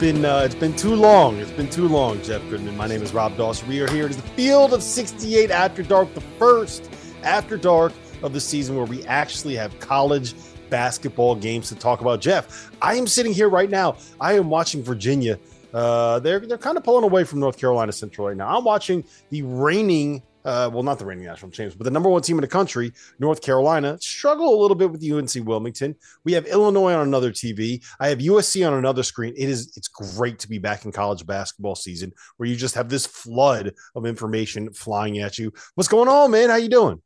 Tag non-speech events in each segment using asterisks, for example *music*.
Been uh, it's been too long. It's been too long, Jeff Goodman. My name is Rob Dauster. We are here. It is the Field of 68 After Dark, the first After Dark of the season where we actually have college basketball games to talk about. Jeff, I am sitting here right now. I am watching Virginia. Uh, they're they're kind of pulling away from North Carolina Central right now. I'm watching the reigning uh, well, not the reigning national champs, but the number one team in the country, North Carolina, struggle a little bit with UNC Wilmington. We have Illinois on another TV. I have USC on another screen. It is it's great to be back in college basketball season where you just have this flood of information flying at you. What's going on, man? How you doing?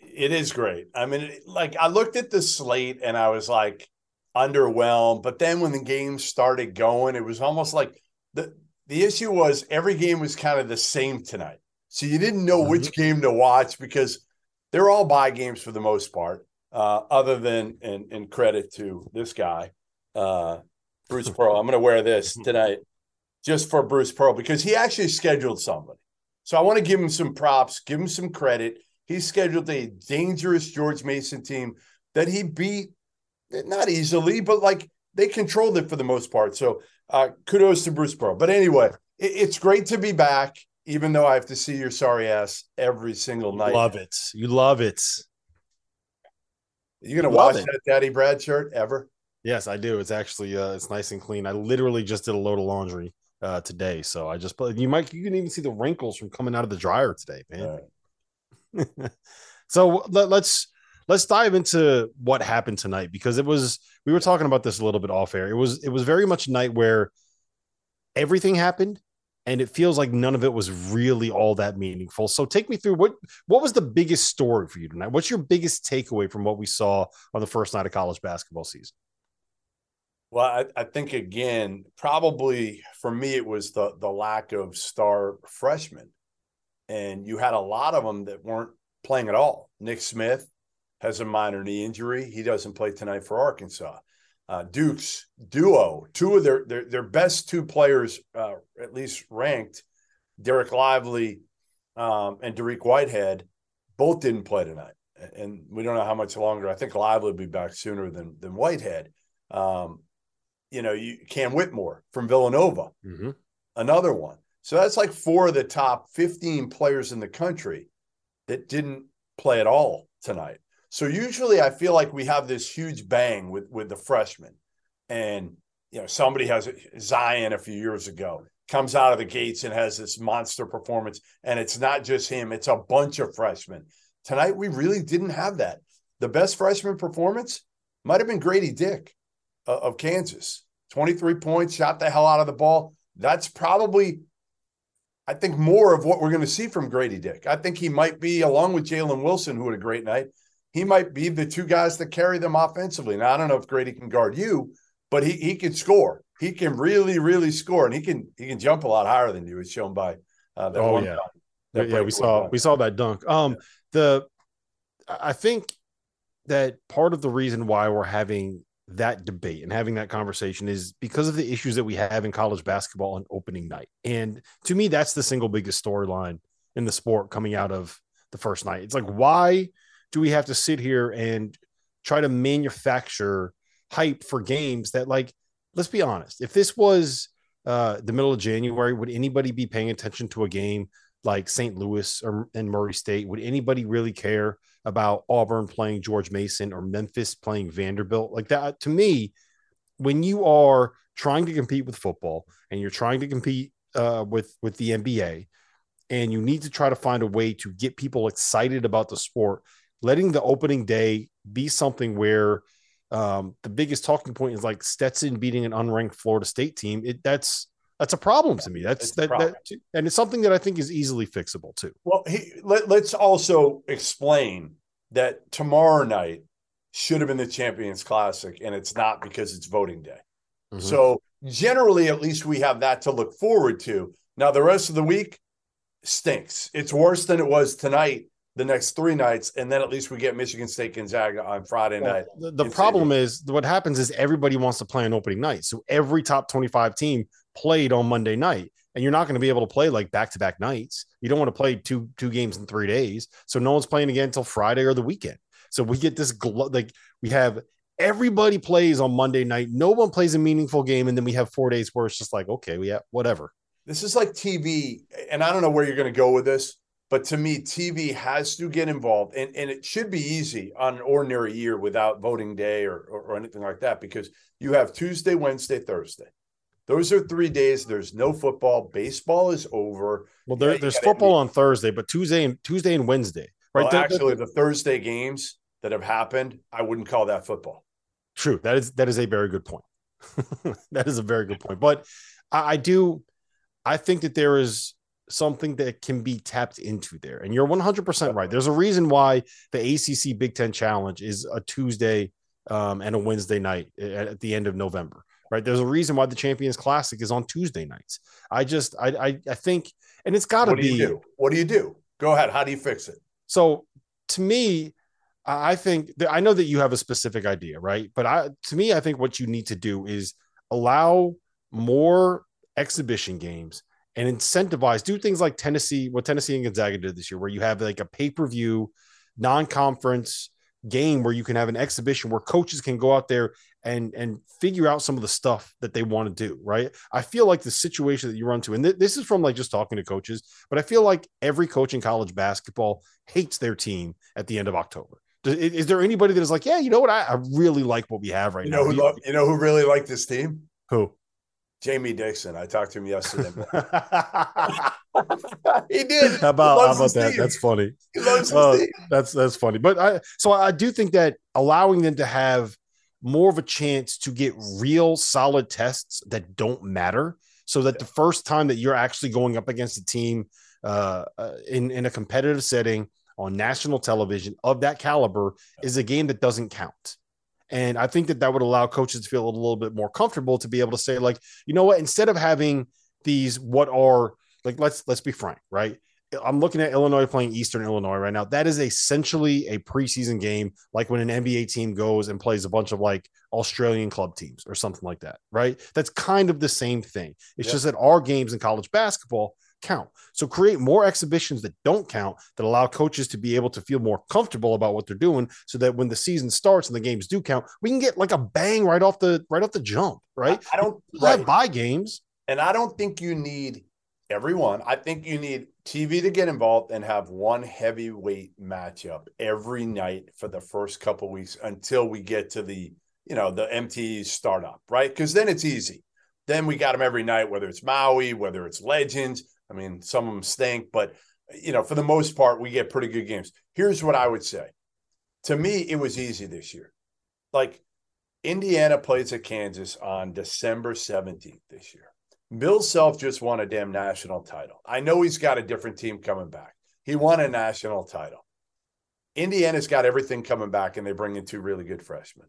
It is great. I mean, like I looked at the slate and I was like underwhelmed, but then when the game started going, it was almost like the the issue was every game was kind of the same tonight so you didn't know which mm-hmm. game to watch because they're all buy games for the most part, uh, other than and, and credit to this guy, uh, Bruce *laughs* Pearl. I'm going to wear this tonight just for Bruce Pearl because he actually scheduled somebody. So I want to give him some props, give him some credit. He scheduled a dangerous George Mason team that he beat not easily, but like they controlled it for the most part. So uh, kudos to Bruce Pearl. But anyway, it, it's great to be back even though I have to see your sorry ass every single night. Love it. You love it. You gonna wash it. that Daddy Brad shirt ever? Yes, I do. It's actually uh it's nice and clean. I literally just did a load of laundry uh today. So I just you might you can even see the wrinkles from coming out of the dryer today, man. Right. *laughs* so let, let's let's dive into what happened tonight because it was we were talking about this a little bit off air. It was it was very much a night where everything happened and it feels like none of it was really all that meaningful. So take me through what what was the biggest story for you tonight? What's your biggest takeaway from what we saw on the first night of college basketball season? Well, I, I think again, probably for me, it was the the lack of star freshmen, and you had a lot of them that weren't playing at all. Nick Smith has a minor knee injury; he doesn't play tonight for Arkansas uh, Duke's duo, two of their their, their best two players, uh, at least ranked, Derek Lively um, and Dariq Whitehead, both didn't play tonight, and we don't know how much longer. I think Lively will be back sooner than than Whitehead. Um, you know, you Cam Whitmore from Villanova, mm-hmm. another one. So that's like four of the top fifteen players in the country that didn't play at all tonight. So usually I feel like we have this huge bang with with the freshmen. And you know, somebody has Zion a few years ago comes out of the gates and has this monster performance and it's not just him, it's a bunch of freshmen. Tonight we really didn't have that. The best freshman performance might have been Grady Dick uh, of Kansas. 23 points, shot the hell out of the ball. That's probably I think more of what we're going to see from Grady Dick. I think he might be, along with Jalen Wilson, who had a great night, he might be the two guys that carry them offensively. Now I don't know if Grady can guard you, but he he can score. He can really really score, and he can he can jump a lot higher than you. It's shown by uh, that oh yeah, that yeah. We saw we saw that dunk. Um, yeah. the I think that part of the reason why we're having that debate and having that conversation is because of the issues that we have in college basketball on opening night. And to me, that's the single biggest storyline in the sport coming out of the first night. It's like why do we have to sit here and try to manufacture hype for games that like let's be honest if this was uh the middle of january would anybody be paying attention to a game like st louis or and murray state? Would anybody really care about auburn playing george mason or memphis playing vanderbilt? Like that to me when you are trying to compete with football and you're trying to compete uh, with with the nba and you need to try to find a way to get people excited about the sport letting the opening day be something where um, the biggest talking point is like Stetson beating an unranked Florida State team. It, that's that's a problem to me. That's that, that, and it's something that I think is easily fixable too. Well, he, let, let's also explain that tomorrow night should have been the Champions Classic, and it's not because it's voting day. Mm-hmm. So generally, at least we have that to look forward to. Now, the rest of the week stinks. It's worse than it was tonight the next three nights, and then at least we get Michigan State Gonzaga on Friday well, night. The, the problem is what happens is everybody wants to play on opening night. So every top 25 team played on Monday night. And you're not going to be able to play like back to back nights. You don't want to play two two games in three days. So no one's playing again until Friday or the weekend. So we get this like we have everybody plays on Monday night. No one plays a meaningful game, and then we have four days where it's just like okay, we have whatever. This is like TV, and I don't know where you're going to go with this but to me, TV has to get involved, and, and it should be easy on an ordinary year without voting day or, or, or anything like that because you have Tuesday, Wednesday, Thursday. Those are three days. There's no football. Baseball is over. Well, there, there's football on Thursday, but Tuesday and Tuesday and Wednesday, right? Well, actually, the Thursday games that have happened, I wouldn't call that football. True. That is that is a very good point. *laughs* that is a very good point. But I, I do, I think that there is something that can be tapped into there. And you're 100% right. There's a reason why the ACC Big Ten Challenge is a Tuesday um, and a Wednesday night at, the end of November, right? There's a reason why the Champions Classic is on Tuesday nights. I just, I, I, I think, and it's got to be. Do? What do you do? Go ahead. How do you fix it? So to me, I think that I know that you have a specific idea, right? But I, to me, I think what you need to do is allow more exhibition games and incentivize, do things like Tennessee, what Tennessee and Gonzaga did this year, where you have like a pay per view, non conference game where you can have an exhibition where coaches can go out there and and figure out some of the stuff that they want to do right? I feel like the situation that you run to and th- this is from like just talking to coaches but i feel like every coach in college basketball hates their team at the end of october. Is, is there anybody that is like yeah you know what? I, I really like what we have right you know now who lo- you know who really liked this team? Who Jamie Dixon. I talked to him yesterday. *laughs* *laughs* he did. How about, how about that? Team. That's funny. He loves uh, That's that's funny. But I so I do think that allowing them to have more of a chance to get real solid tests that don't matter, so that the first time that you're actually going up against a team uh, uh, in in a competitive setting on national television of that caliber is a game that doesn't count. And I think that that would allow coaches to feel a little bit more comfortable to be able to say, like, you know what, instead of having these, what are like, let's let's be frank, right? I'm looking at Illinois playing Eastern Illinois right now. That is essentially a preseason game, like when an NBA team goes and plays a bunch of like Australian club teams or something like that, right? That's kind of the same thing. It's yep. just that our games in college basketball count. So create more exhibitions that don't count that allow coaches to be able to feel more comfortable about what they're doing so that when the season starts and the games do count, we can get like a bang right off the right off the jump, right? I don't right. buy games. And I don't think you need everyone. I think you need TV to get involved and have one heavyweight matchup every night for the first couple weeks until we get to the, you know, the MT startup, right? Because then it's easy. Then we got them every night, whether it's Maui, whether it's Legends I mean, some of them stink, but you know, for the most part, we get pretty good games. Here's what I would say. To me, it was easy this year. Like Indiana plays at Kansas on December 17th this year. Bill Self just won a damn national title. I know he's got a different team coming back. He won a national title. Indiana's got everything coming back, and they bring in two really good freshmen.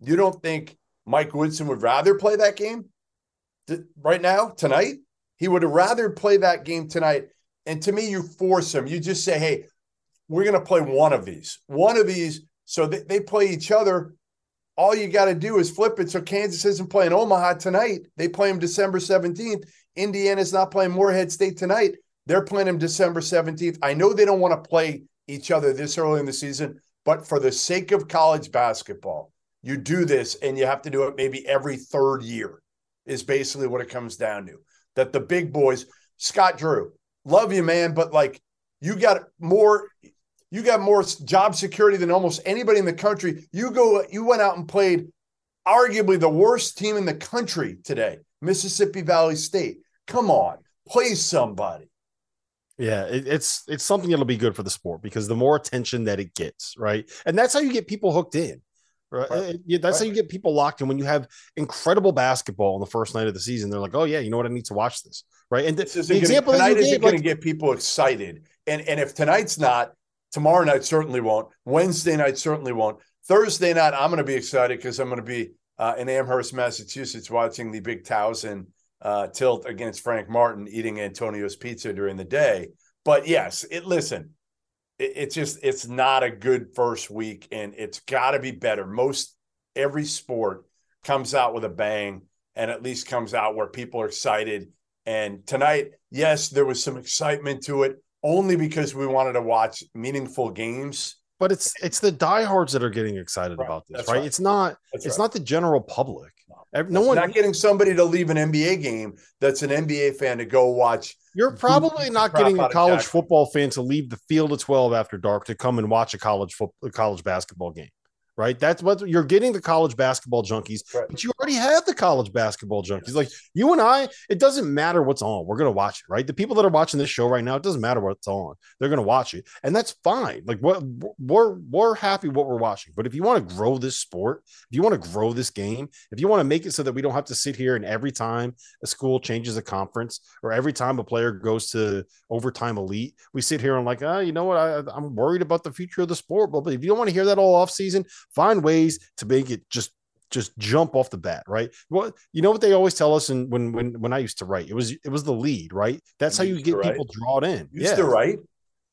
You don't think Mike Woodson would rather play that game right now, tonight? He would rather play that game tonight. And to me, you force him. You just say, hey, we're going to play one of these, one of these. So they, they play each other. All you got to do is flip it. So Kansas isn't playing Omaha tonight. They play him December 17th. Indiana's not playing Morehead State tonight. They're playing him December 17th. I know they don't want to play each other this early in the season, But for the sake of college basketball, you do this and you have to do it maybe every third year, is basically what it comes down to. That the big boys, Scott Drew, love you, man, but like you got more. You got more job security than almost anybody in the country. You go, you went out and played arguably the worst team in the country today, Mississippi Valley State. Come on, play somebody. Yeah, it, it's it's something that'll be good for the sport because the more attention that it gets, right, and that's how you get people hooked in. Right. right. Yeah, that's right. how you get people locked in when you have incredible basketball on the first night of the season. They're like, "Oh yeah, you know what? I need to watch this." Right. And the, the example tonight that isn't going to get people excited. And and if tonight's not, tomorrow night certainly won't. Wednesday night certainly won't. Thursday night, I'm going to be excited because I'm going to be uh, in Amherst, Massachusetts, watching the Big Towson uh, tilt against Frank Martin eating Antonio's pizza during the day. But yes, it listen, it's just it's not a good first week, and it's got to be better. Most every sport comes out with a bang, and at least comes out where people are excited. And tonight, yes, there was some excitement to it, only because we wanted to watch meaningful games but it's it's the diehards that are getting excited right. about this, right? right? It's not that's it's right. not the general public. No, no one not getting somebody to leave an NBA game that's an NBA fan to go watch. You're probably not getting a college football fan to leave the field at 12 after dark to come and watch a college football, college basketball game right? That's what you're getting the college basketball junkies, right. but you already have the college basketball junkies. Like you and I, it doesn't matter what's on. We're going to watch it, right? The people that are watching this show right now, it doesn't matter what's on. They're going to watch it. And that's fine. Like what we're we're happy what we're watching. But if you want to grow this sport, if you want to grow this game, if you want to make it so that we don't have to sit here and every time a school changes a conference or every time a player goes to overtime elite, we sit here and like, oh, you know what? I, I'm worried about the future of the sport. But if you don't want to hear that all off season, find ways to make it just just jump off the bat, right? Well, you know what they always tell us, and when when when I used to write, it was it was the lead, right? That's how you get people drawn in. Used yeah. to write.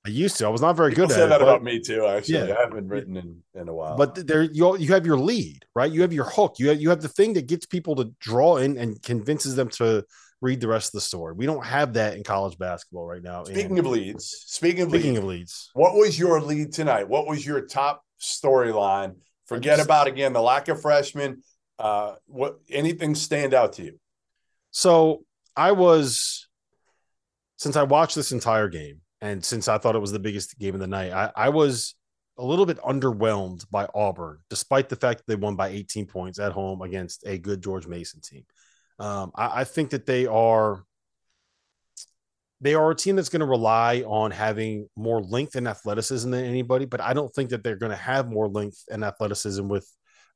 I used to. I was not very people good at it. that about me too. Actually, yeah. I haven't written in, in a while. But there, you you have your lead, right? You have your hook. You have you have the thing that gets people to draw in and convinces them to read the rest of the story. We don't have that in college basketball right now. Speaking and of leads, speaking of speaking leads, of leads, what was your lead tonight? What was your top storyline Forget about again the lack of freshmen. Uh, what anything stand out to you? So I was, since I watched this entire game, and since I thought it was the biggest game of the night, I, I was a little bit underwhelmed by Auburn, despite the fact that they won by 18 points at home against a good George Mason team. Um, I, I think that they are they are a team that's going to rely on having more length and athleticism than anybody, but I don't think that they're going to have more length and athleticism with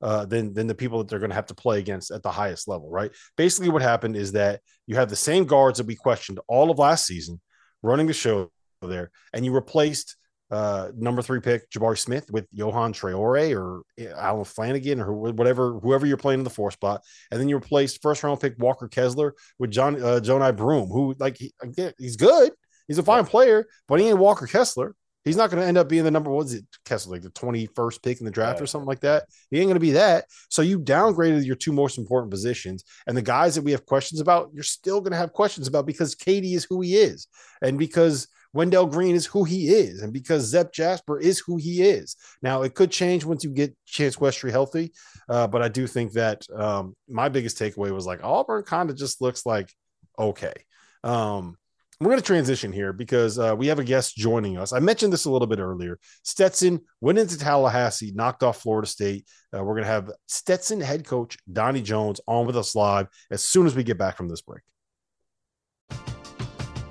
uh, than than the people that they're going to have to play against at the highest level. Right. Basically, what happened is that you have the same guards that we questioned all of last season running the show there, and you replaced uh, number three pick Jabari Smith with Yohan Traore or Alan Flanagan or whatever, whoever you're playing in the four spot, and then you replaced first round pick Walker Kessler with John uh, Johni Broome, who like he, he's good, he's a fine player, but he ain't Walker Kessler. He's not going to end up being the number. What's it, Kessler, like the twenty first pick in the draft right. or something like that? He ain't going to be that. So you downgraded your two most important positions, and the guys that we have questions about, you're still going to have questions about because K.D. is who he is, and because Wendell Green is who he is, and because Zep Jasper is who he is. Now, it could change once you get Chance Westry healthy, uh, but I do think that um, my biggest takeaway was like Auburn kind of just looks like okay. Um, we're going to transition here because uh, we have a guest joining us. I mentioned this a little bit earlier. Stetson went into Tallahassee, knocked off Florida State. Uh, we're going to have Stetson head coach Donnie Jones on with us live as soon as we get back from this break.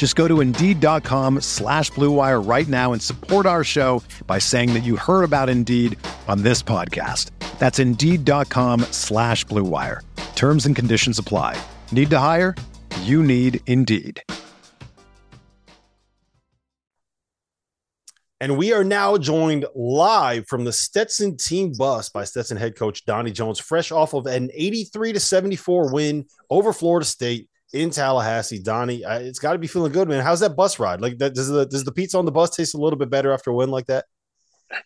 Just go to Indeed.com slash BlueWire right now and support our show by saying that you heard about Indeed on this podcast. That's Indeed.com slash BlueWire. Terms and conditions apply. Need to hire? You need Indeed. And we are now joined live from the Stetson team bus by Stetson head coach Donnie Jones, fresh off of an 83 to 74 win over Florida State in Tallahassee. Donnie, it's got to be feeling good, man. How's that bus ride? Like, that, does the does the pizza on the bus taste a little bit better after a win like that?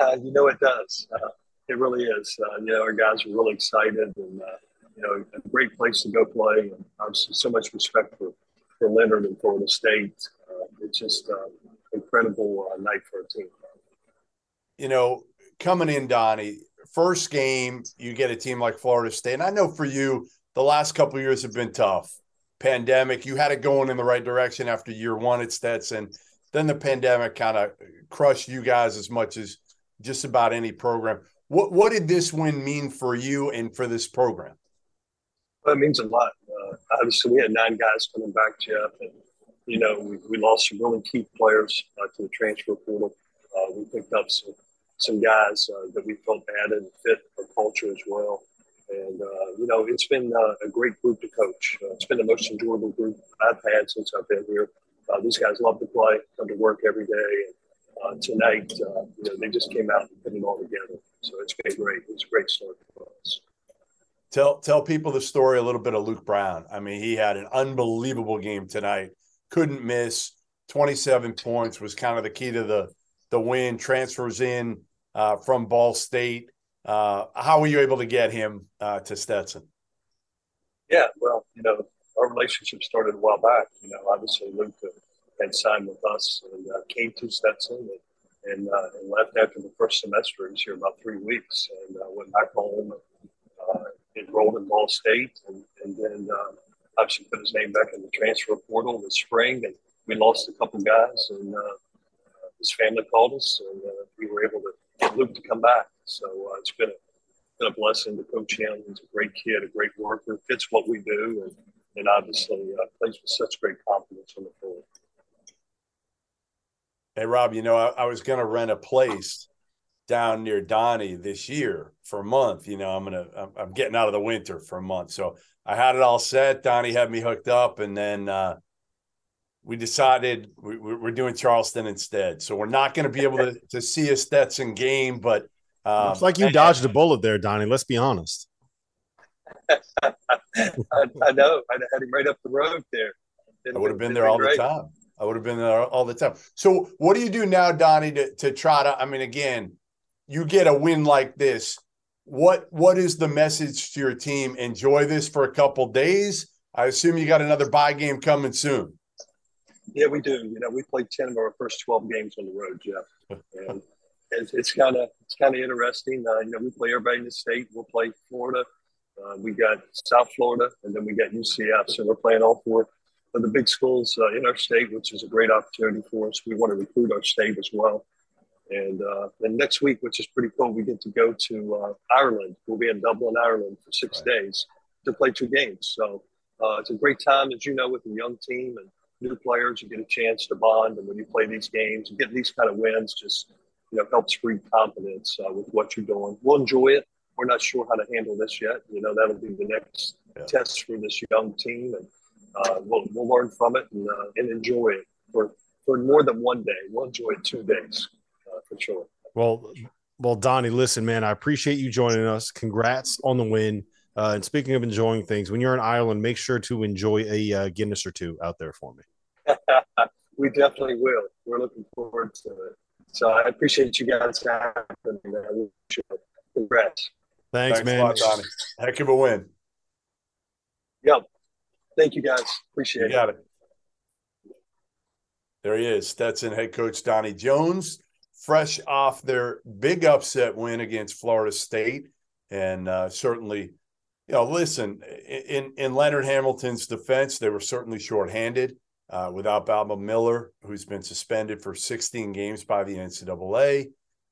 Uh, you know, it does. Uh, it really is. Uh, you know, our guys are really excited, and uh, you know, a great place to go play. And obviously, so much respect for for Leonard and Florida State. Uh, it's just uh, incredible uh, night for a team. You know, coming in, Donnie, first game, you get a team like Florida State. And I know for you, the last couple years have been tough. Pandemic, you had it going in the right direction after year one at Stetson. Then the pandemic kind of crushed you guys as much as just about any program. What what did this win mean for you and for this program? Well, it means a lot. Uh, obviously, we had nine guys coming back, Jeff, and you know, we, we lost some really key players uh, to the transfer portal. Uh, we picked up some some guys uh, that we felt added and fit for culture as well. And, uh, you know, it's been uh, a great group to coach. Uh, it's been the most enjoyable group I've had since I've been here. these guys love to play, come to work every day. And tonight, you know, they just came out and put it all together. So it's been great. It's a great start for us. Tell tell people the story a little bit of Luke Brown. I mean, he had an unbelievable game tonight couldn't miss. 27 points was kind of the key to the the win. Transfers in uh, from Ball State. Uh, how were you able to get him uh, to Stetson? Yeah, well, you know, our relationship started a while back. You know, obviously Luke had signed with us and uh, came to Stetson and, and, uh, and, left after the first semester. He was here about three weeks and uh, went back home and enrolled in Ball State and, and then obviously put his name back in the transfer portal this spring, and we lost a couple guys, and uh, his family called us, and uh, we were able to Luke to come back. So uh, it's been a, been a blessing to coach him. He's a great kid, a great worker, fits what we do, and, and obviously uh, plays with such great confidence on the floor. Hey, Rob, you know, I, I was going to rent a place down near Donnie this year for a month. You know, I'm gonna I'm, I'm, getting out of the winter for a month, so I had it all set. Donnie had me hooked up, and then uh, we decided we, are doing Charleston instead. So we're not going to be able to, to see a Stetson game, but um, it's like you dodged a bullet there, Donnie. Let's be honest. I, I, know. I had him right up the road there. Didn't I would have been there all great. the time. I would have been there all the time. So, what do you do now, Donnie, to, to try to? I mean, again, you get a win like this what what is the message to your team? Enjoy this for a couple days. I assume you got another buy game coming soon. Yeah, we do. You know, we played ten of our first twelve games on the road, Jeff, and it's kind of it's kind of interesting. Uh, you know, we play everybody in the state. We'll play Florida. Uh, we got South Florida, and then we got UCF. So we're playing all four of the big schools uh, in our state, which is a great opportunity for us. We want to recruit our state as well. And uh, then next week, which is pretty cool, we get to go to uh, Ireland. We'll be in Dublin, Ireland for six right. days to play two games. So uh, it's a great time, as you know, with a young team and new players. You get a chance to bond, and when you play these games, and get these kind of wins, just you know, helps breed confidence uh, with what you're doing. We'll enjoy it. We're not sure how to handle this yet. You know, that'll be the next yeah. test for this young team, and uh, we'll we'll learn from it and uh, and enjoy it for for more than one day. We'll enjoy it two days for sure. Well, well, Donnie, listen, man, I appreciate you joining us. Congrats on the win. Uh, and speaking of enjoying things, when you're in Ireland, make sure to enjoy a uh, Guinness or two out there for me. *laughs* we definitely will. We're looking forward to it. So I appreciate you guys having me. Congrats. Thanks, Thanks man. Lot, Donnie. Heck of a win. Yep. Thank you, guys. Appreciate you it. Got it. There he is, Stetson head coach Donnie Jones fresh off their big upset win against Florida State, and uh, certainly, you know, listen, in in Leonard Hamilton's defense, they were certainly shorthanded uh, without Baba Miller, who's been suspended for 16 games by the NCAA.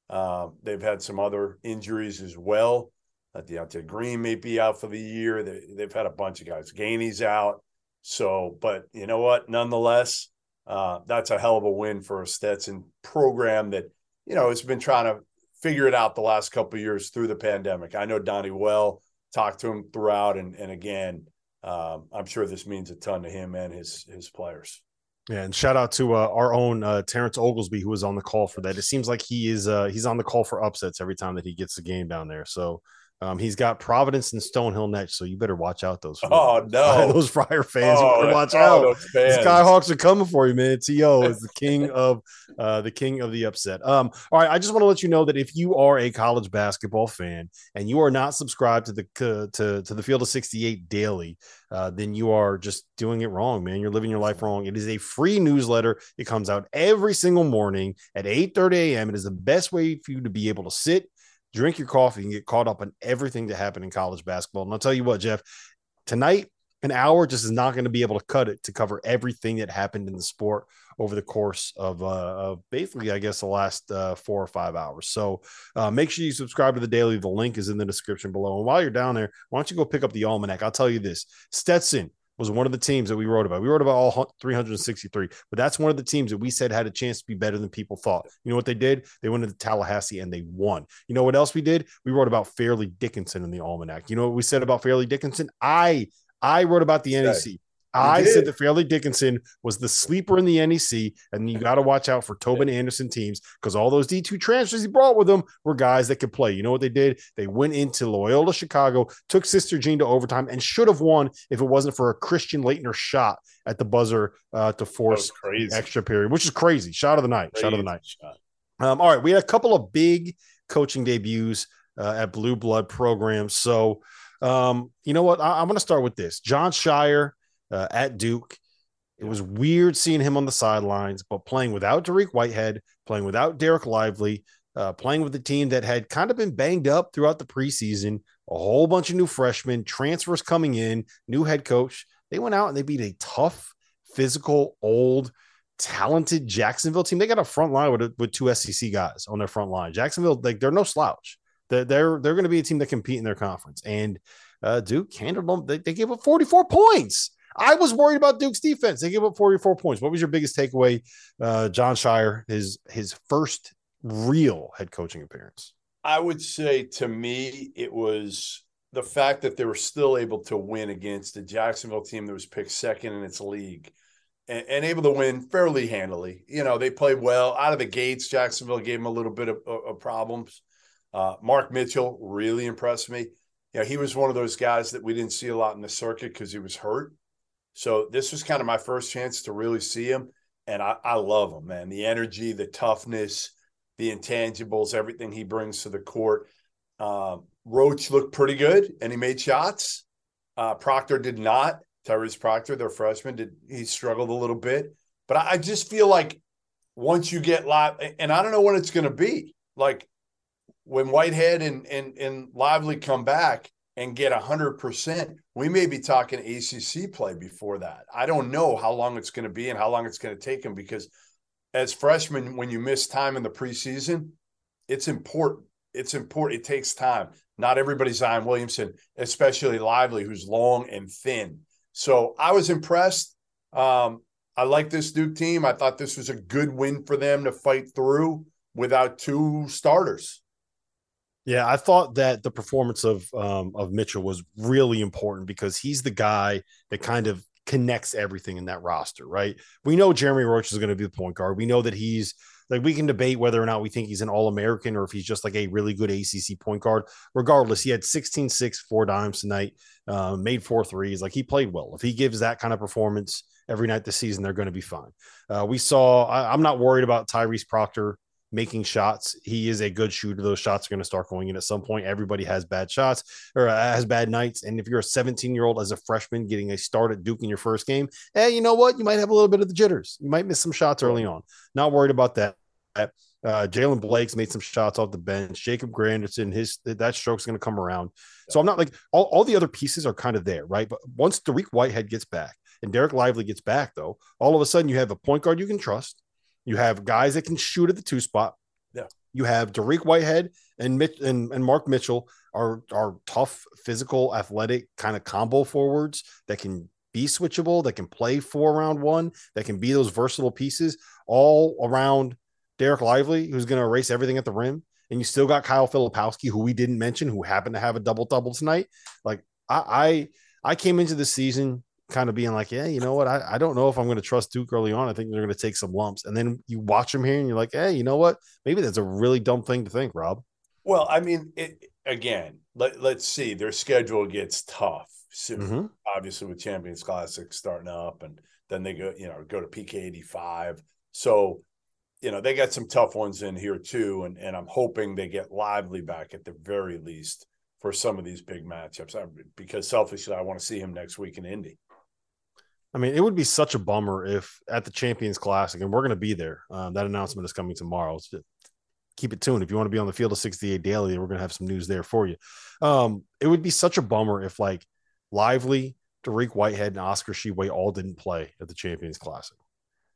Um, they've had some other injuries as well. Uh, Deonte Green may be out for the year. They, they've had a bunch of guys. Gainey's out. So, but you know what? Nonetheless, uh, that's a hell of a win for a Stetson program that you know has been trying to figure it out the last couple years through the pandemic. I know Donnie well, talked to him throughout, and and again, um, I'm sure this means a ton to him and his his players. Yeah, and shout out to uh, our own uh, Terrence Oglesby who was on the call for that. It seems like he is uh, he's on the call for upsets every time that he gets the game down there. So um, he's got Providence and Stonehill next, so you better watch out those. Oh *laughs* no, those Friar fans! Oh, you better watch oh, out. Skyhawks are coming for you, man. To *laughs* is the king of uh, the king of the upset. Um, all right, I just want to let you know that if you are a college basketball fan and you are not subscribed to the uh, to to the Field of sixty eight daily, uh, then you are just doing it wrong, man. You're living your life wrong. It is a free newsletter. It comes out every single morning at eight thirty a.m. It is the best way for you to be able to sit drink your coffee and get caught up on everything that happened in college basketball. And I'll tell you what, Jeff, tonight, an hour just is not going to be able to cut it to cover everything that happened in the sport over the course of, uh, of basically, I guess, the last uh, four or five hours. So uh, make sure you subscribe to the daily. The link is in the description below. And while you're down there, why don't you go pick up the almanac? I'll tell you this Stetson was one of the teams that we wrote about. We wrote about all 363, but that's one of the teams that we said had a chance to be better than people thought. You know what they did? They went into Tallahassee and they won. You know what else we did? We wrote about Fairleigh Dickinson in the almanac. You know what we said about Fairleigh Dickinson? I I wrote about the NEC. I said that Fairleigh Dickinson was the sleeper in the NEC, and you got to watch out for Tobin Anderson teams because all those D2 transfers he brought with him were guys that could play. You know what they did? They went into Loyola Chicago, took Sister Jean to overtime, and should have won if it wasn't for a Christian Laettner shot at the buzzer uh, to force extra period, which is crazy. Shot of the night. Crazy shot of the night. Um, all right, we had a couple of big coaching debuts uh, at Blue Blood programs. So, um, you know what? I- I'm going to start with this. Jon Scheyer uh, at Duke. It was weird seeing him on the sidelines, but playing without Dariq Whitehead, playing without Derek Lively, uh, playing with a team that had kind of been banged up throughout the preseason, a whole bunch of new freshmen, transfers coming in, new head coach. They went out and they beat a tough, physical, old, talented Jacksonville team. They got a front line with, with two SEC guys on their front line. Jacksonville, like they're no slouch. They're they're, they're going to be a team that compete in their conference. And uh, Duke handled them. They, they gave up 44 points. I was worried about Duke's defense. They gave up 44 points. What was your biggest takeaway, uh, Jon Scheyer, his his first real head coaching appearance? I would say to me, it was the fact that they were still able to win against a Jacksonville team that was picked second in its league and, and able to win fairly handily. You know, they played well out of the gates. Jacksonville gave them a little bit of, of problems. Uh, Mark Mitchell really impressed me. You know, he was one of those guys that we didn't see a lot in the circuit because he was hurt. So this was kind of my first chance to really see him. And I, I love him, man. The energy, the toughness, the intangibles, everything he brings to the court. Uh, Roach looked pretty good and he made shots. Uh, Proctor did not. Tyrese Proctor, their freshman, did he struggled a little bit. But I, I just feel like once you get live, and I don't know when it's going to be. Like when Whitehead and and and Lively come back, and get 100%, we may be talking ACC play before that. I don't know how long it's going to be and how long it's going to take them because as freshmen, when you miss time in the preseason, it's important. It's important. It takes time. Not everybody's Zion Williamson, especially Lively, who's long and thin. So I was impressed. Um, I like this Duke team. I thought this was a good win for them to fight through without two starters. Yeah, I thought that the performance of um, of Mitchell was really important because he's the guy that kind of connects everything in that roster, right? We know Jeremy Roach is going to be the point guard. We know that he's like we can debate whether or not we think he's an All American or if he's just like a really good ACC point guard. Regardless, he had 16, 6, four dimes tonight, uh, made four threes. Like he played well. If he gives that kind of performance every night this season, they're going to be fine. Uh, we saw, I, I'm not worried about Tyrese Proctor making shots. He is a good shooter. Those shots are going to start going in at some point. Everybody has bad shots or uh, has bad nights. And if you're a 17 year old as a freshman getting a start at Duke in your first game, hey, you know what? You might have a little bit of the jitters. You might miss some shots early on. Not worried about that. Uh, Jaylen Blakes made some shots off the bench. Jacob Grandison, his that stroke's going to come around. So I'm not like all, all the other pieces are kind of there, right? But once Dariq Whitehead gets back and Derek Lively gets back, though, all of a sudden you have a point guard you can trust you have guys that can shoot at the two spot. Yeah. You have Dariq Whitehead and Mitch and, and Mark Mitchell are are tough, physical, athletic kind of combo forwards that can be switchable, that can play four round one, that can be those versatile pieces all around Derek Lively, who's going to erase everything at the rim. And you still got Kyle Filipowski, who we didn't mention, who happened to have a double double tonight. Like I, I, I came into the season kind of being like, yeah, you know what? I, I don't know if I'm going to trust Duke early on. I think they're going to take some lumps. And then you watch them here and you're like, hey, you know what? Maybe that's a really dumb thing to think, Rob. Well, I mean, it, again, let, let's see. Their schedule gets tough. So mm-hmm. Obviously, with Champions Classic starting up, and then they go, you know, go to PK 85. So, you know, they got some tough ones in here too. And, and I'm hoping they get lively back at the very least for some of these big matchups I, because selfishly, I want to see him next week in Indy. I mean, it would be such a bummer if at the Champions Classic, and we're going to be there. Um, that announcement is coming tomorrow. So keep it tuned. If you want to be on the field of 68 daily, we're going to have some news there for you. Um, it would be such a bummer if like Lively, Dariq Whitehead, and Oscar Tshiebwe all didn't play at the Champions Classic.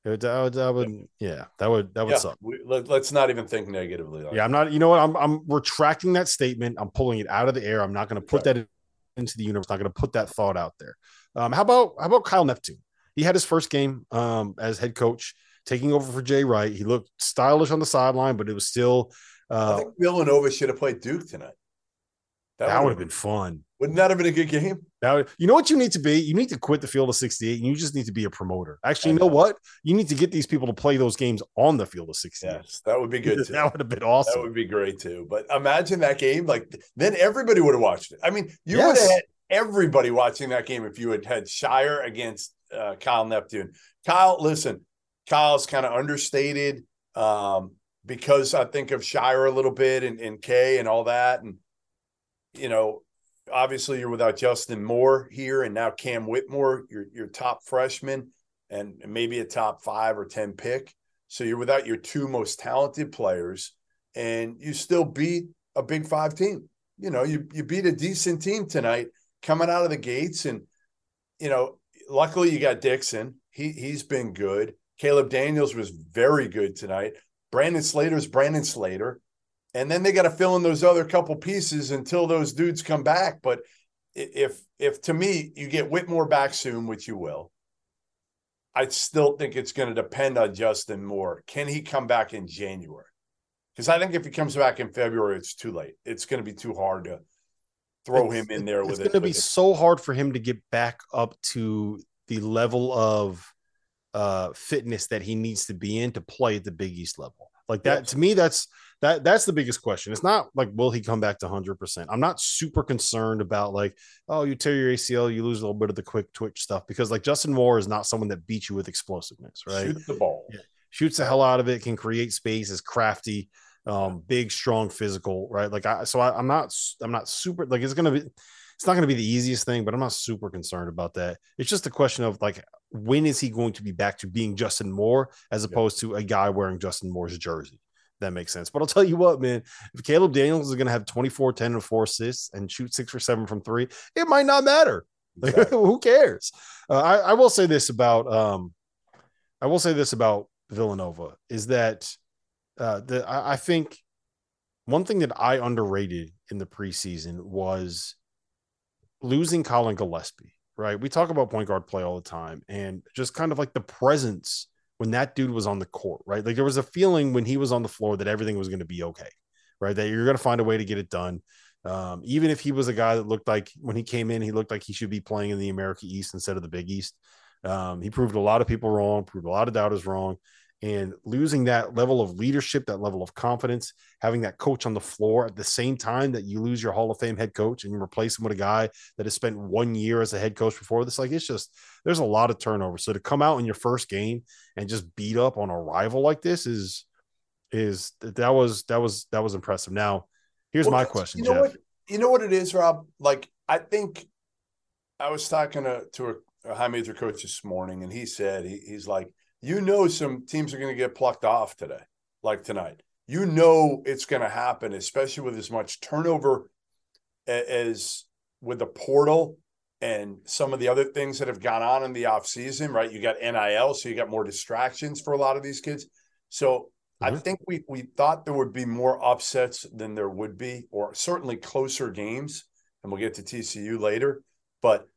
It would, that would, that would yeah, that would that would yeah, suck. We, let, us not even think negatively. Yeah, I'm not. You know what? I'm I'm retracting that statement. I'm pulling it out of the air. I'm not going to put right. that into the universe. I'm not going to put that thought out there. Um, how about how about Kyle Neptune? He had his first game um, as head coach, taking over for Jay Wright. He looked stylish on the sideline, but it was still. Uh, I think Villanova should have played Duke tonight. That, that would have been fun. Wouldn't that have been a good game? Now, you know what you need to be? You need to quit the field of 68 and you just need to be a promoter. Actually, you know, know, what? You need to get these people to play those games on the field of 68. Yes, that would be good *laughs* too. that would have been awesome. That would be great too. But imagine that game. Like, then everybody would have watched it. I mean, you yes. would have everybody watching that game if you had had Scheyer against uh, Kyle Neptune. Kyle, listen, Kyle's kind of understated um, because I think of Scheyer a little bit and, and Kay and all that. And, you know, obviously you're without Justin Moore here and now Cam Whitmore, your your top freshman and maybe a top five or 10 pick. So you're without your two most talented players and you still beat a big five team. You know, you you beat a decent team tonight coming out of the gates. And, you know, luckily you got Dixon. He he's been good. Caleb Daniels was very good tonight. Brandon Slater's Brandon Slater and then they got to fill in those other couple pieces until those dudes come back. But if if to me you get Whitmore back soon, which you will, I still think it's going to depend on Justin Moore. Can he come back in January? Because I think if he comes back in February, it's too late. It's going to be too hard to throw it's, him in there it's with it. It's going to be so hard for him to get back up to the level of uh, fitness that he needs to be in to play at the Big East level. Like that yes. to me, that's that that's the biggest question. It's not like will he come back to 100%. I'm not super concerned about like oh you tear your ACL, you lose a little bit of the quick twitch stuff because like Justin Moore is not someone that beats you with explosiveness, right? Shoot the ball. Yeah. Shoots the hell out of it, can create space, is crafty, um, big, strong, physical, right? Like I so I, I'm not I'm not super like it's gonna be it's not to be the easiest thing, but I'm not super concerned about that. It's just a question of like, when is he going to be back to being Justin Moore as opposed yeah. to a guy wearing Justin Moore's jersey? that makes sense. But I'll tell you what, man, if Caleb Daniels is going to have 24, 10, and four assists and shoot six or seven from three, it might not matter. *laughs* Exactly. Who cares? Uh, I, I, will say this about, um, I will say this about Villanova is that uh, the, I, I think one thing that I underrated in the preseason was losing Collin Gillespie, right? We talk about point guard play all the time and just kind of like the presence when that dude was on the court, right? Like there was a feeling when he was on the floor that everything was going to be okay, right? That you're going to find a way to get it done. Um, even if he was a guy that looked like when he came in, he looked like he should be playing in the America East instead of the Big East. Um, he proved a lot of people wrong, proved a lot of doubters wrong and losing that level of leadership, that level of confidence, having that coach on the floor at the same time that you lose your Hall of Fame head coach and you replace him with a guy that has spent one year as a head coach before this, like it's just there's a lot of turnover. So to come out in your first game and just beat up on a rival like this is is that was that was that was impressive. Now, here's well, my question, you know Jeff. What, you know what it is, Rob? Like I think I was talking to to a, a high major coach this morning, and he said he, he's like you know some teams are going to get plucked off today, like tonight. You know it's going to happen, especially with as much turnover as with the portal and some of the other things that have gone on in the offseason, right? You got NIL, so you got more distractions for a lot of these kids. So I mm-hmm. think we we thought there would be more upsets than there would be, or certainly closer games. And we'll get to TCU later, but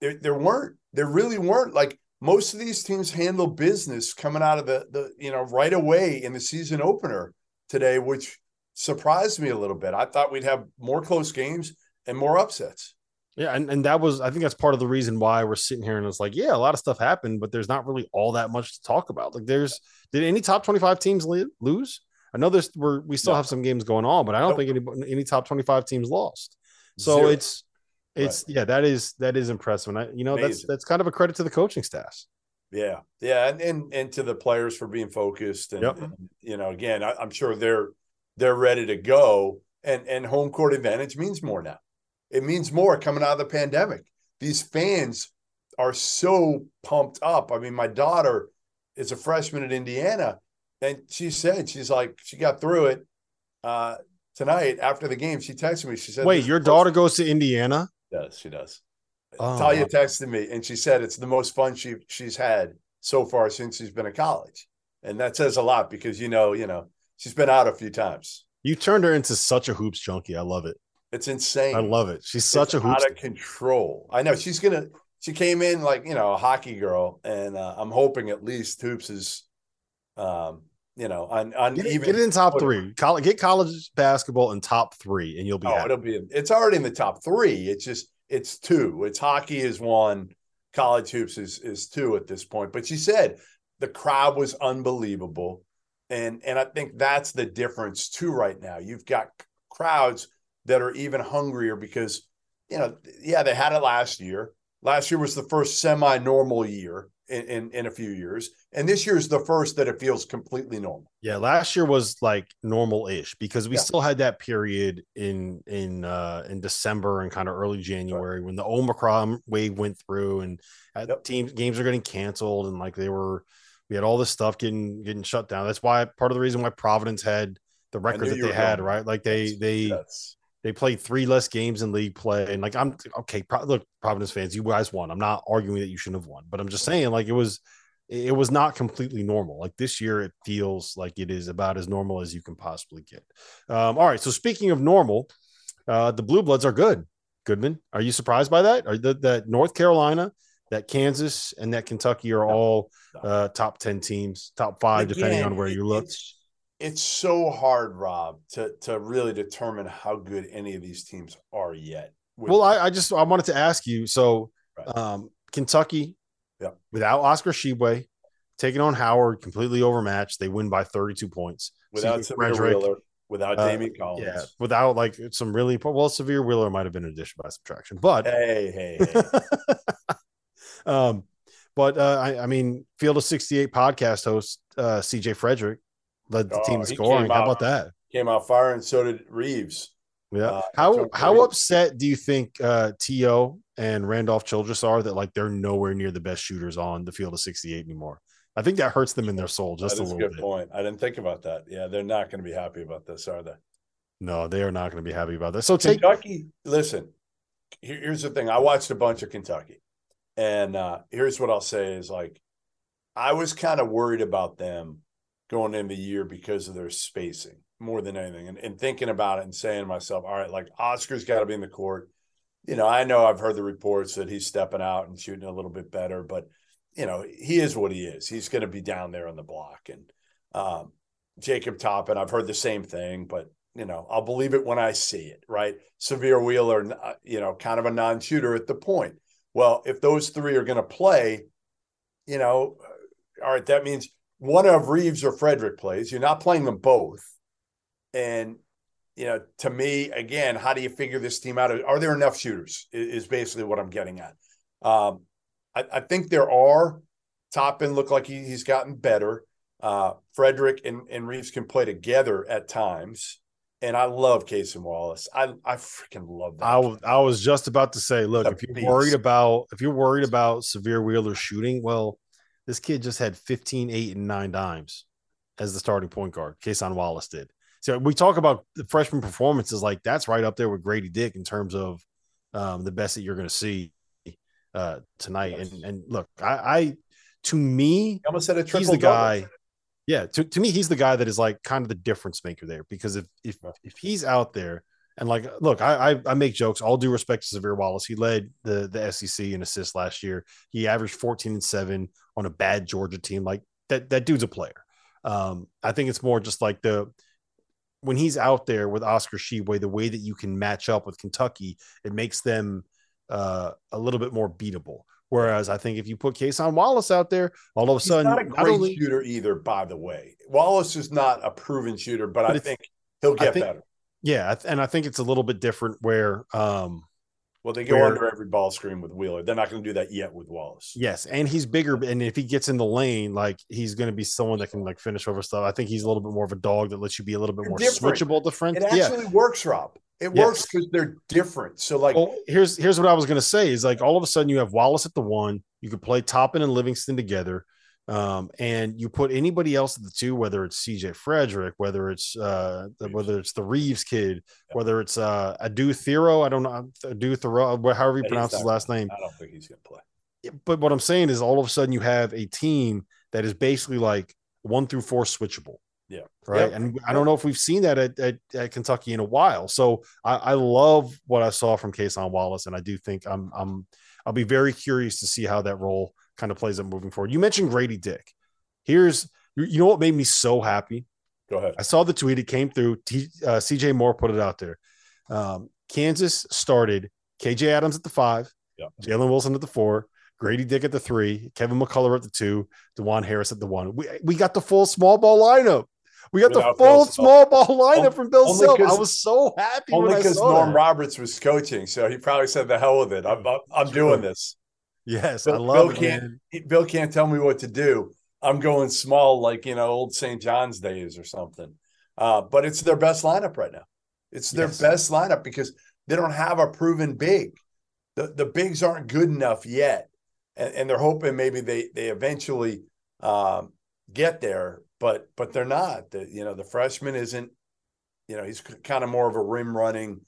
there there weren't. There really weren't. Like most of these teams handle business coming out of the the you know right away in the season opener today, which surprised me a little bit. I thought we'd have more close games and more upsets. Yeah, and, and that was I think that's part of the reason why we're sitting here and it's like, yeah, a lot of stuff happened, but there's not really all that much to talk about. Like there's did any top 25 teams lose? I know there's we're we still no. have some games going on, but I don't think any any top 25 teams lost. So Zero. it's it's right. yeah, that is that is impressive. And I, you know, Amazing. that's that's kind of a credit to the coaching staff. Yeah, yeah, and and, and to the players for being focused, and, yep. and you know, again, I, I'm sure they're they're ready to go, and and home court advantage means more now. It means more coming out of the pandemic. These fans are so pumped up. I mean, my daughter is a freshman at Indiana, and she said she's like she got through it uh, tonight after the game. She texted me. She said, "Wait, your daughter goes to Indiana?" Yes, she does. Oh. Talia texted me, and she said it's the most fun she she's had so far since she's been at college, and that says a lot because you know, you know, she's been out a few times. You turned her into such a hoops junkie. I love it. It's insane. I love it. She's such it's a hoops out of control. I know she's gonna. She came in like you know a hockey girl, and uh, I'm hoping at least hoops is, um, you know, on, on get, even get it in top three. College, get college basketball in top three, and you'll be. Oh, happy. it'll be. It's already in the top three. It's just it's two. It's hockey is one. College hoops is is two at this point. But she said the crowd was unbelievable, and and I think that's the difference too. Right now, you've got crowds that are even hungrier because you know, yeah, they had it last year. Last year was the first semi-normal year in, in, in a few years, and this year is the first that it feels completely normal. Yeah, last year was like normal-ish because we yeah. still had that period in in uh in December and kind of early January right. when the Omicron wave went through and uh, yep. teams games are getting canceled and like they were we had all this stuff getting getting shut down. That's why part of the reason why Providence had the record that they had, right? Like they they yes. They played three less games in league play, and like I'm okay. Pro, look, Providence fans, you guys won. I'm not arguing that you shouldn't have won, but I'm just saying like it was, it was not completely normal. Like this year, it feels like it is about as normal as you can possibly get. Um, all right. So speaking of normal, uh, the Blue Bloods are good. Goodman, are you surprised by that? Are that that North Carolina, that Kansas, and that Kentucky are all uh, top ten teams, top five, Again, depending on where you look? It's, it's so hard, Rob, to to really determine how good any of these teams are yet. Well, I, I, just I wanted to ask you. So, right. um, Kentucky, yeah. without Oscar Tshiebwe, taking on Howard, completely overmatched. They win by 32 points. Without so Frederick, Wheeler, without uh, Daimion Collins, yeah, without like some really well, Sahvir Wheeler might have been an addition by subtraction, but hey, hey, hey. *laughs* um, but uh, I, I mean, Field of 68 podcast host uh, CJ Frederick led the oh, team in scoring. How about that? Came out firing. So did Reeves. Yeah. Uh, how how upset do you think uh, To and Randolph Childress are that like they're nowhere near the best shooters on the field of 68 anymore? I think that hurts them in their soul just a little a good bit. point. I didn't think about that. Yeah, they're not going to be happy about this, are they? No, they are not going to be happy about this. So take Kentucky. Listen, here's the thing. I watched a bunch of Kentucky, and uh, here's what I'll say: is like I was kind of worried about them going into the year because of their spacing more than anything. And, and thinking about it and saying to myself, all right, like Oscar's got to be in the court. You know, I know I've heard the reports that he's stepping out and shooting a little bit better, but you know, he is what he is. He's going to be down there on the block. And um, Jacob Toppin, I've heard the same thing, but you know, I'll believe it when I see it, right? Sahvir Wheeler, uh, you know, kind of a non-shooter at the point. Well, if those three are going to play, you know, all right, that means one of Reeves or Frederick plays. You're not playing them both. And, you know, to me, again, how do you figure this team out? Are there enough shooters? Is basically what I'm getting at. Um, I, I, think there are. Toppin look like he, he's gotten better. Uh, Frederick and, and Reeves can play together at times. And I love Cason Wallace. I I freaking love that. I, I was just about to say, look, if you're beast. worried about if you're worried about Sahvir Wheeler shooting, well, this kid just had 15, 8, and 9 dimes as the starting point guard. Cason Wallace did. So we talk about the freshman performances, like that's right up there with Grady Dick in terms of um, the best that you're going to see uh, tonight. Yes. And and look, I, I to me, almost said a triple he's the guy. Yeah, to, to me, he's the guy that is like kind of the difference maker there because if if if he's out there and like look, I I, I make jokes. All due respect to Sahvir Wallace, he led the the SEC in assists last year. He averaged 14 and seven on a bad Georgia team. Like that that dude's a player. Um, I think it's more just like the when he's out there with Oscar Tshiebwe, the way that you can match up with Kentucky, it makes them uh, a little bit more beatable. Whereas I think if you put Cason Wallace out there, all of a He's sudden, not a great only, shooter either. By the way, Wallace is not a proven shooter, but, but I think he'll get think, better. Yeah, and I think it's a little bit different where. um well, they go where, under every ball screen with Wheeler. They're not going to do that yet with Wallace. Yes, and he's bigger, and if he gets in the lane, like he's going to be someone that can like finish over stuff. I think he's a little bit more of a dog that lets you be a little bit more different. switchable. Different. Yeah. It actually yeah. works, Rob. It yes. works because they're different. So, like, well, here's here's what I was going to say is like all of a sudden you have Wallace at the one. You could play Toppin and Livingston together. Um, and you put anybody else at the two, whether it's CJ Frederick, whether it's uh, whether it's the Reeves kid, yeah. whether it's uh, Adou Thiero, I don't know Adou Thiero, however you yeah, pronounce his last name. I don't think he's gonna play. But what I'm saying is, all of a sudden, you have a team that is basically like one through four switchable. Yeah. Right. Yep. And I don't know if we've seen that at, at, at Kentucky in a while. So I, I, love what I saw from Cason Wallace, and I do think I'm I'm I'll be very curious to see how that role kind of plays out moving forward. You mentioned Grady Dick. Here's you know what made me so happy. Go ahead. I saw the tweet. It came through. T, uh, CJ Moore put it out there. Um, Kansas started KJ Adams at the five. Jalen Wilson at the four, Grady Dick at the three, Kevin McCullar at the two, Dajuan Harris at the one. We, we got the full small ball lineup. We got Without the full small ball lineup from Bill Self. I was so happy. Only because Norm that. Roberts was coaching, so he probably said, "The hell with it. I'm, I'm, I'm doing this." Yes, Bill, I love Bill Can't, man. Bill can't tell me what to do. I'm going small, like you know, old St. John's days or something. Uh, but it's their best lineup right now. It's their yes. best lineup because they don't have a proven big. The the bigs aren't good enough yet, and, and they're hoping maybe they they eventually um, get there. But but they're not. The, you know, the freshman isn't. You know, he's kind of more of a rim running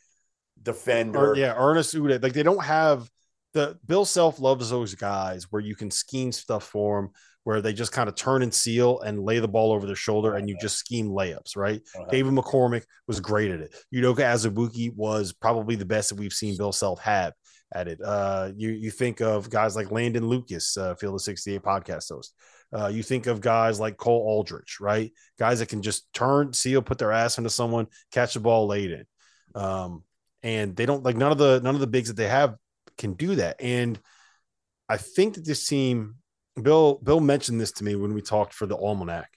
defender. Or, yeah, Ernest Udeh. Like they don't have the Bill Self loves those guys where you can scheme stuff for them, where they just kind of turn and seal and lay the ball over their shoulder, and you just scheme layups. Right? Uh-huh. David McCormick was great at it. Udoka Azubuike was probably the best that we've seen Bill Self have at it. Uh, you you think of guys like Landon Lucas, uh, Field of 68 podcast host. Uh, you think of guys like Cole Aldrich, right? Guys that can just turn, seal, put their ass into someone, catch the ball late in. Um, and they don't like none of the none of the bigs that they have can do that. And I think that this team, Bill, Bill mentioned this to me when we talked for the almanac,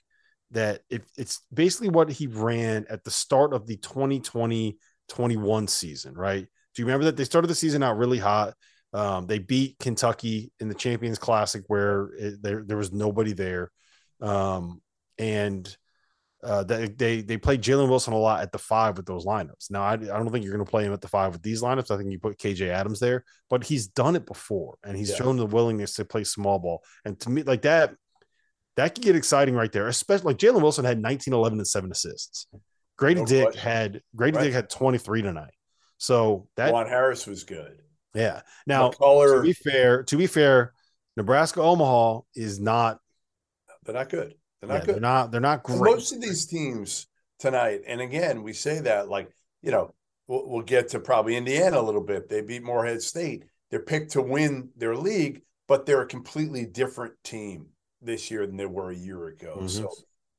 that it, it's basically what he ran at the start of the 2020 21 season, right? Do you remember that they started the season out really hot? Um, they beat Kentucky in the Champions Classic where it, there, there was nobody there. Um, and uh, they they they played Jalen Wilson a lot at the five with those lineups. Now I, I don't think you're going to play him at the five with these lineups. I think you put KJ Adams there, but he's done it before and he's yeah. shown the willingness to play small ball. And to me, like that, that could get exciting right there. Especially like Jalen Wilson had 19, 11, and seven assists. Grady no Dick question. had Grady right. Dick had 23 tonight. So Dajuan Harris was good. Yeah. Now McCullar, to be fair, to be fair, Nebraska Omaha is not. They're not good. They're not yeah, good. They're not. They're not great. Most of these teams tonight, and again, we say that like you know we'll, we'll get to probably Indiana a little bit. They beat Morehead State. They're picked to win their league, but they're a completely different team this year than they were a year ago. Mm-hmm. So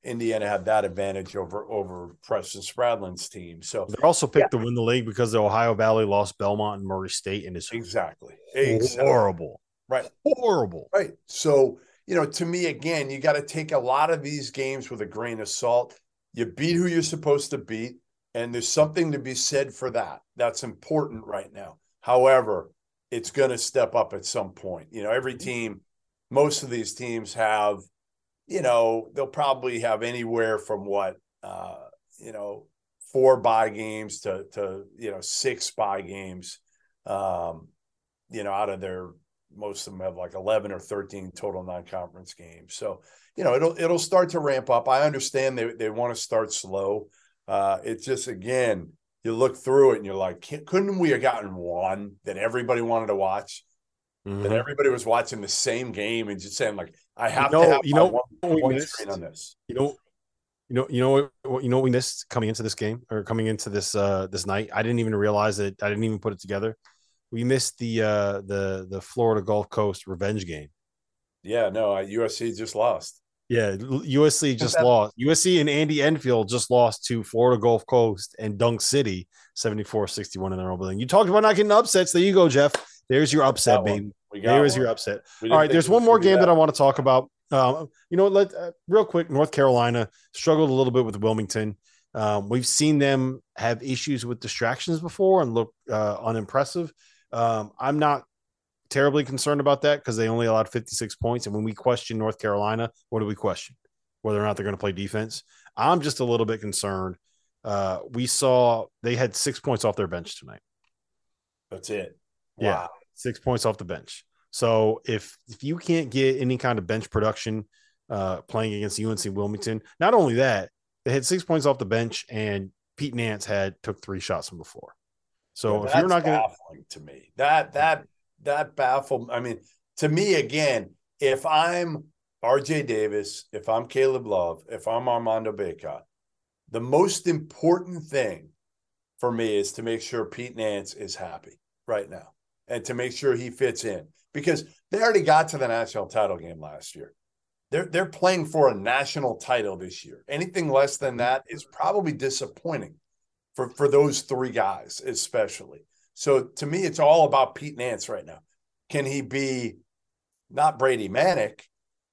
Indiana had that advantage over over Preston Spradlin's team. So they're also picked yeah. to win the league because the Ohio Valley lost Belmont and Murray State, and it's exactly, exactly. horrible, right? Horrible, right? So you know, to me, again, you got to take a lot of these games with a grain of salt. You beat who you're supposed to beat, and there's something to be said for that. That's important right now. However, it's going to step up at some point. You know, every mm-hmm. team, most of these teams have, you know, they'll probably have anywhere from what, uh, you know, four buy games to to you know six buy games, um, you know, out of their most of them have like 11 or 13 total non-conference games. So, you know, it'll it'll start to ramp up. I understand they they want to start slow. Uh, it's just again, you look through it and you're like, couldn't we have gotten one that everybody wanted to watch? mm-hmm. and everybody was watching the same game and just saying like, I have you know, to have you know one, one screen on this. You know, you know, you know what you know we missed coming into this game or coming into this uh this night. I didn't even realize it. I didn't even put it together. We missed the uh the the Florida Gulf Coast revenge game. Yeah, no, USC just lost. Yeah, USC just lost. USC and Andy Enfield just lost to Florida Gulf Coast and Dunk City 74-61 in their own building. You talked about not getting upsets. There you go, Jeff. There's your upset, baby. There is your upset. All right, there's one more game that. that I want to talk about. Um, you know, let uh, real quick. North Carolina struggled a little bit with Wilmington. Um, we've seen them have issues with distractions before and look uh, unimpressive. Um, I'm not terribly concerned about that because they only allowed 56 points. And when we question North Carolina, what do we question? Whether or not they're going to play defense. I'm just a little bit concerned. Uh, we saw they had six points off their bench tonight. That's it. Wow. Yeah, six points off the bench. So if if you can't get any kind of bench production uh, playing against UNC Wilmington, not only that, they had six points off the bench, and Pete Nance had took three shots from before. So yeah, if you're not going to me, that that that baffled. I mean, to me again, if I'm RJ Davis, if I'm Caleb Love, if I'm Armando Bacot, the most important thing for me is to make sure Pete Nance is happy right now and to make sure he fits in because they already got to the national title game last year. They're they're playing for a national title this year. Anything less than that is probably disappointing for for those three guys especially. So to me, it's all about Pete Nance right now. Can he be not Brady Manek,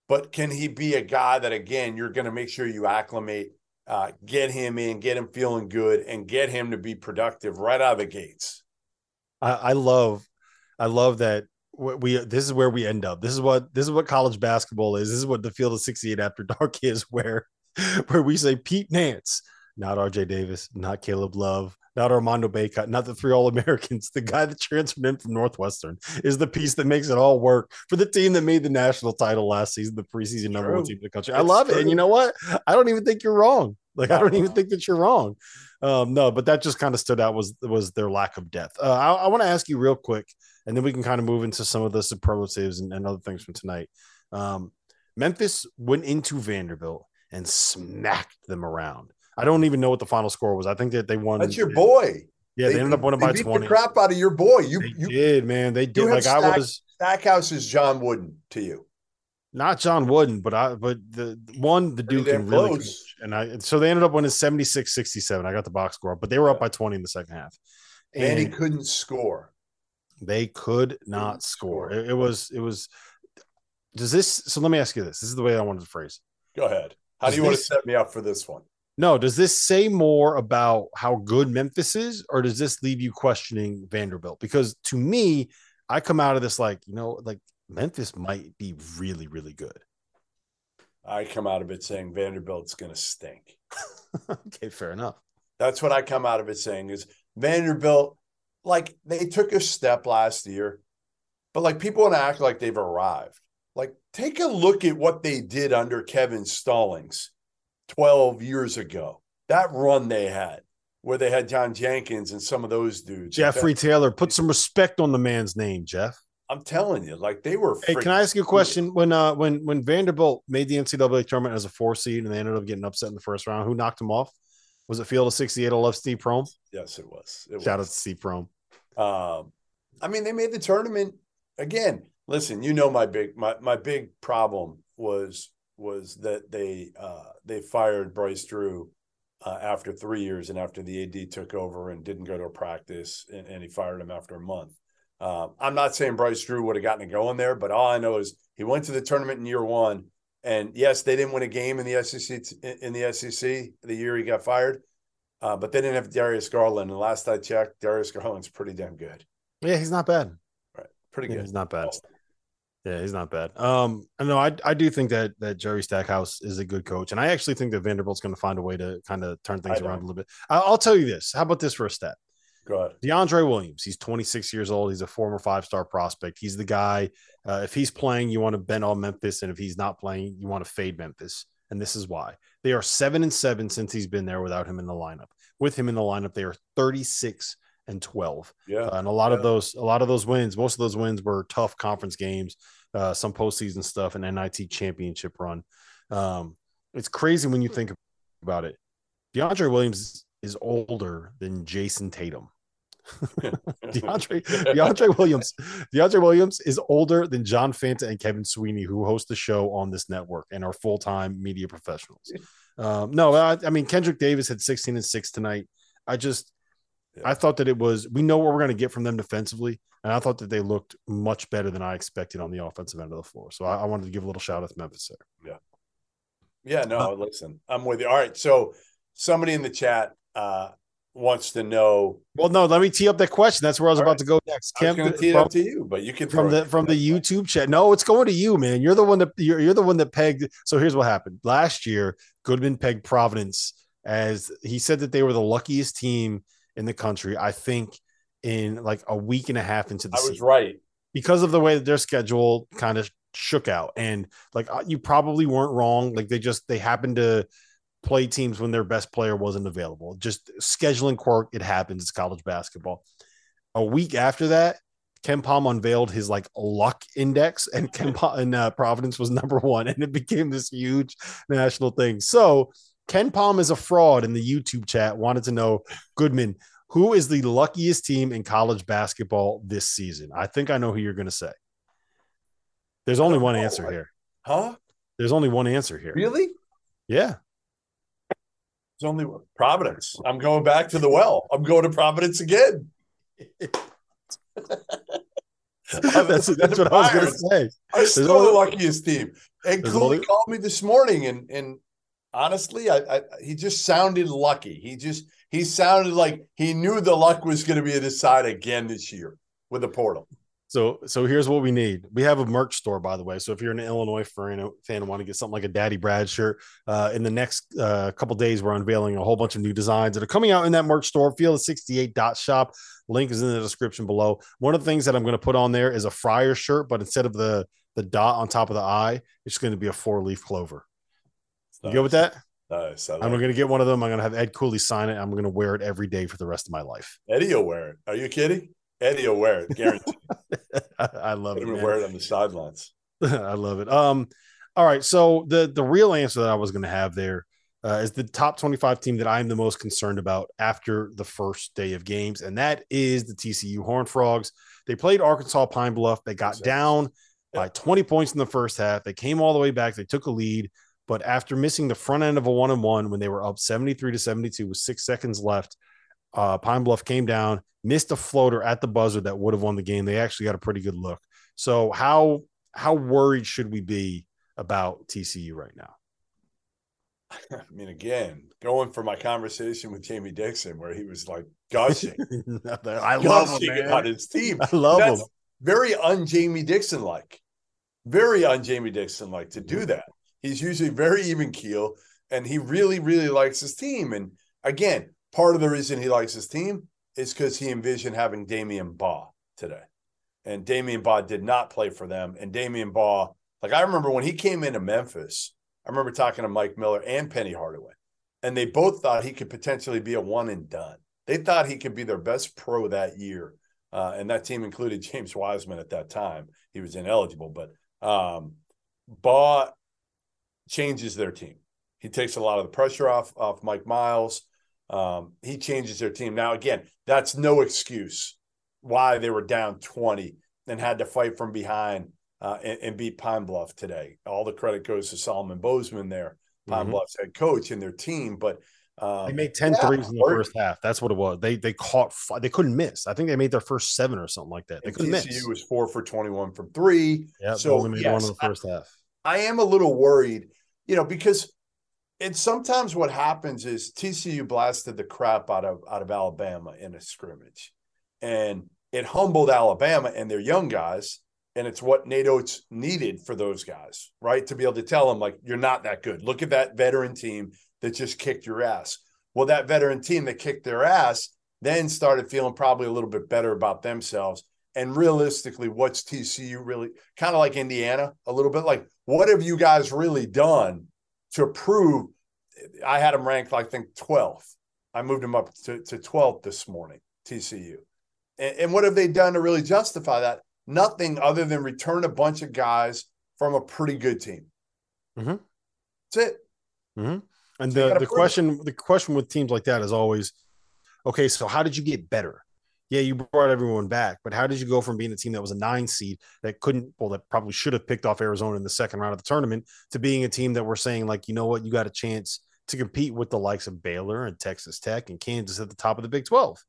but can he be a guy that again you're going to make sure you acclimate, uh, get him in, get him feeling good, and get him to be productive right out of the gates. I, I love, I love that we this is where we end up. This is what this is what college basketball is. This is what the field of 68 after dark *laughs* is, where where we say Pete Nance, not RJ Davis, not Caleb Love, not Armando Bacot, not the three All Americans. The guy that transferred in from Northwestern is the piece that makes it all work for the team that made the national title last season, the preseason number one team in the country. I love true. it. And you know what? I don't even think you're wrong. Like I don't even *laughs* think that you're wrong. Um, no, but that just kind of stood out was was their lack of depth. Uh, I, I want to ask you real quick, and then we can kind of move into some of the superlatives and, and other things from tonight. Um, Memphis went into Vanderbilt and smacked them around. I don't even know what the final score was. I think that they won. That's your boy. Yeah, they, they ended up winning by twenty. The crap out of your boy. You, they you did, man. They did. Like Stack, I was. Stackhouse is John Wooden to you. Not John Wooden, but I. But the one the Duke can really coach, and I. So they ended up winning 76-67. I got the box score, but they were up by twenty in the second half. And, and he couldn't score. They could not score. It, it was. It was. Does this? So let me ask you this. This is the way I wanted to phrase. Go ahead. How do you want to set me up for this one? No, does this say more about how good Memphis is, or does this leave you questioning Vanderbilt? Because to me, I come out of this like, you know, like Memphis might be really, really good. I come out of it saying Vanderbilt's going to stink. *laughs* okay, fair enough. That's what I come out of it saying is Vanderbilt, like they took a step last year, but like people want to act like they've arrived. Like, take a look at what they did under Kevin Stallings 12 years ago. That run they had where they had John Jenkins and some of those dudes. Jeffrey Taylor, put some respect on the man's name, Jeff. I'm telling you, like they were. Hey, can I ask you a question? When uh when when Vanderbilt made the NCAA tournament as a four seed and they ended up getting upset in the first round, who knocked them off? Was it Field of 68 I love Steve Prohm? Yes, it was. It Shout was. out to Steve Prohm. Um, I mean, they made the tournament again. Listen, you know my big my my big problem was was that they uh, they fired Bryce Drew uh, after three years and after the AD took over and didn't go to a practice and, and he fired him after a month. Um, I'm not saying Bryce Drew would have gotten it going there, but all I know is he went to the tournament in year one, and yes, they didn't win a game in the SEC in the SEC the year he got fired, uh, but they didn't have Darius Garland. And last I checked, Darius Garland's pretty damn good. Yeah, he's not bad. Right, pretty good. Yeah, he's not bad. Yeah, he's not bad. Um, I know I I do think that that Jerry Stackhouse is a good coach, and I actually think that Vanderbilt's going to find a way to kind of turn things around a little bit. I'll, I'll, tell you this. How about this for a stat? Go ahead. DeAndre Williams. He's 26 years old. He's a former five star prospect. He's the guy. Uh, if he's playing, you want to bend on Memphis, and if he's not playing, you want to fade Memphis. And this is why they are seven and seven since he's been there without him in the lineup. With him in the lineup, they are 36 and 12. Yeah. Uh, and a lot Yeah. of those, a lot of those wins, most of those wins were tough conference games, uh, some postseason stuff, and NIT championship run. Um, it's crazy when you think about it. DeAndre Williams is older than Jayson Tatum. *laughs* DeAndre, DeAndre Williams, DeAndre Williams is older than John Fanta and Kevin Sweeney, who host the show on this network and are full time media professionals. Um, no, I, I mean Kendrick Davis had 16 and six tonight. I just, Yeah. I thought that it was. We know what we're going to get from them defensively, and I thought that they looked much better than I expected on the offensive end of the floor. So I, I wanted to give a little shout out to Memphis there. Yeah, Yeah. no, Uh, listen, I'm with you. All right. So somebody in the chat uh wants to know Well, no, let me tee up that question. That's where I was about right. to go next. I Kemp, gonna tee it from- up to you, but you can from the from the YouTube chat. No, it's going to you, man. You're the one that you're, you're the one that pegged. So here's what happened last year. Goodman pegged Providence as he said that they were the luckiest team in the country. I think in like a week and a half into the I was season right. because of the way that their schedule kind of shook out. And like uh, you probably weren't wrong. Like they just they happened to play teams when their best player wasn't available. Just scheduling quirk. It happens. It's college basketball. A week after that, KenPom unveiled his like luck index, and KenPom and uh, Providence was *laughs* number one, and it became this huge national thing. So KenPom is a fraud in the YouTube chat. Wanted to know Goodman, who is the luckiest team in college basketball this season? I think I know who you're going to say. There's only one oh, answer here. Huh? There's only one answer here. Really? Yeah. It's only Providence. I'm going back to the well. I'm going to Providence again. *laughs* that's that's what I was going to say. I'm still the luckiest team. And There's Cooley only- called me this morning, and and honestly, I, I he just sounded lucky. He just he sounded like he knew the luck was going to be at his side again this year with the portal. So so here's what we need. We have a merch store, by the way. So if you're an Illinois fan, fan and want to get something like a Daddy Brad shirt, uh, in the next uh, couple days, we're unveiling a whole bunch of new designs that are coming out in that merch store. Field 68 dot shop. Link is in the description below. One of the things that I'm going to put on there is a Friar shirt, but instead of the the dot on top of the eye, it's going to be a four leaf clover. You good with that? Nice. I'm going to get one of them. I'm going to have Ed Cooley sign it. I'm going to wear it every day for the rest of my life. Eddie will wear it. Are you kidding? Eddie will wear it. Guaranteed. *laughs* I, I love it. He'll man. wear it on the sidelines. *laughs* I love it. Um, all right. So the the real answer that I was going to have there uh, is the top 25 team that I'm the most concerned about after the first day of games, and that is the TCU Horned Frogs. They played Arkansas Pine Bluff. They got Exactly. down by 20 points in the first half. They came all the way back. They took a lead, but after missing the front end of a one and one when they were up 73 to 72 with six seconds left, uh, Pine Bluff came down, missed a floater at the buzzer that would have won the game. They actually got a pretty good look. So how how worried should we be about TCU right now? *laughs* I mean, again, going for my conversation with Jamie Dixon, where he was like gushing, *laughs* I love him, gushing man. on his team. I love That's him. very un Jamie Dixon like, very un Jamie Dixon like to do that. He's usually very even keel, and he really, really likes his team. And again, part of the reason he likes his team is because he envisioned having Damion Baugh today, and Damion Baugh did not play for them. And Damion Baugh, like I remember when he came into Memphis, I remember talking to Mike Miller and Penny Hardaway, and they both thought he could potentially be a one and done. They thought he could be their best pro that year. Uh, and that team included *laughs* James Wiseman at that time. He was ineligible, but um, Baugh changes their team. He takes a lot of the pressure off off Mike Miles. Um, he changes their team. Now, again, that's no excuse why they were down 20 and had to fight from behind uh, and, and beat Pine Bluff today. All the credit goes to Solomon Bozeman there, Pine Mhm. Bluff's head coach and their team. But um, They made 10 yeah, threes in the first half. That's what it was. They they caught fi- they couldn't miss. I think they made their first seven or something like that. They and couldn't TCU miss. was four for 21 from three. Yeah, so, only made yes, one in the I- first half. I am a little worried, you know, because it's sometimes what happens is TCU blasted the crap out of out of Alabama in a scrimmage, and it humbled Alabama and their young guys, and it's what Nate Oats needed for those guys, right? To be able to tell them like you're not that good. Look at that veteran team that just kicked your ass. Well, that veteran team that kicked their ass then started feeling probably a little bit better about themselves. And realistically, what's TCU really kind of like Indiana a little bit? Like, what have you guys really done to prove? I had them ranked, I think, 12th. I moved them up to, to 12th this morning. TCU. And, and what have they done to really justify that? Nothing other than return a bunch of guys from a pretty good team. Mm-hmm. That's it. Mm-hmm. And so the, the question it. the question with teams like that is always, okay, so how did you get better? Yeah, you brought everyone back, but how did you go from being a team that was a nine seed that couldn't, well, that probably should have picked off Arizona in the second round of the tournament to being a team that we're saying, like, you know what, you got a chance to compete with the likes of Baylor and Texas Tech and Kansas at the top of the Big 12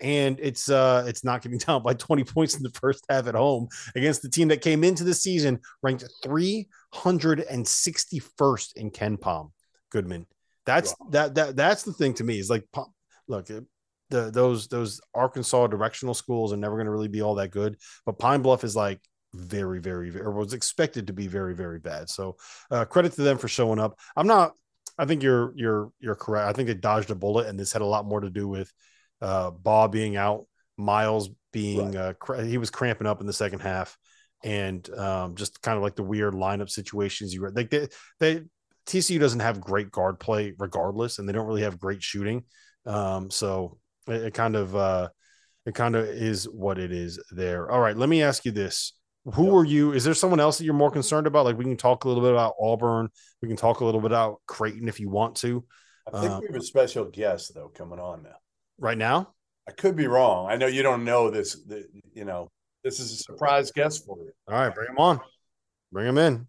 and it's uh it's not getting *laughs* down by 20 points in the first half at home against the team that came into the season ranked 361st in KenPom. Goodman. That's wow. that that that's the thing to me is like look the those those Arkansas directional schools are never going to really be all that good, but Pine Bluff is like very very or was expected to be very very bad. So uh, credit to them for showing up. I'm not. I think you're you're you're correct. I think they dodged a bullet, and this had a lot more to do with uh, Baugh being out, Miles being right. uh, cr- he was cramping up in the second half, and um, just kind of like the weird lineup situations you were like they, they TCU doesn't have great guard play regardless, and they don't really have great shooting. Um, so it, it, kind of uh, it kind of is what it is there. All right, let me ask you this: Who yep. are you? Is there someone else that you're more concerned about? Like we can talk a little bit about Auburn. We can talk a little bit about Creighton if you want to. I think uh, we have a special guest though coming on now right now? I could be wrong. I know you don't know this. The, you know, this is a surprise guest for you. All right, bring him on. Bring him in.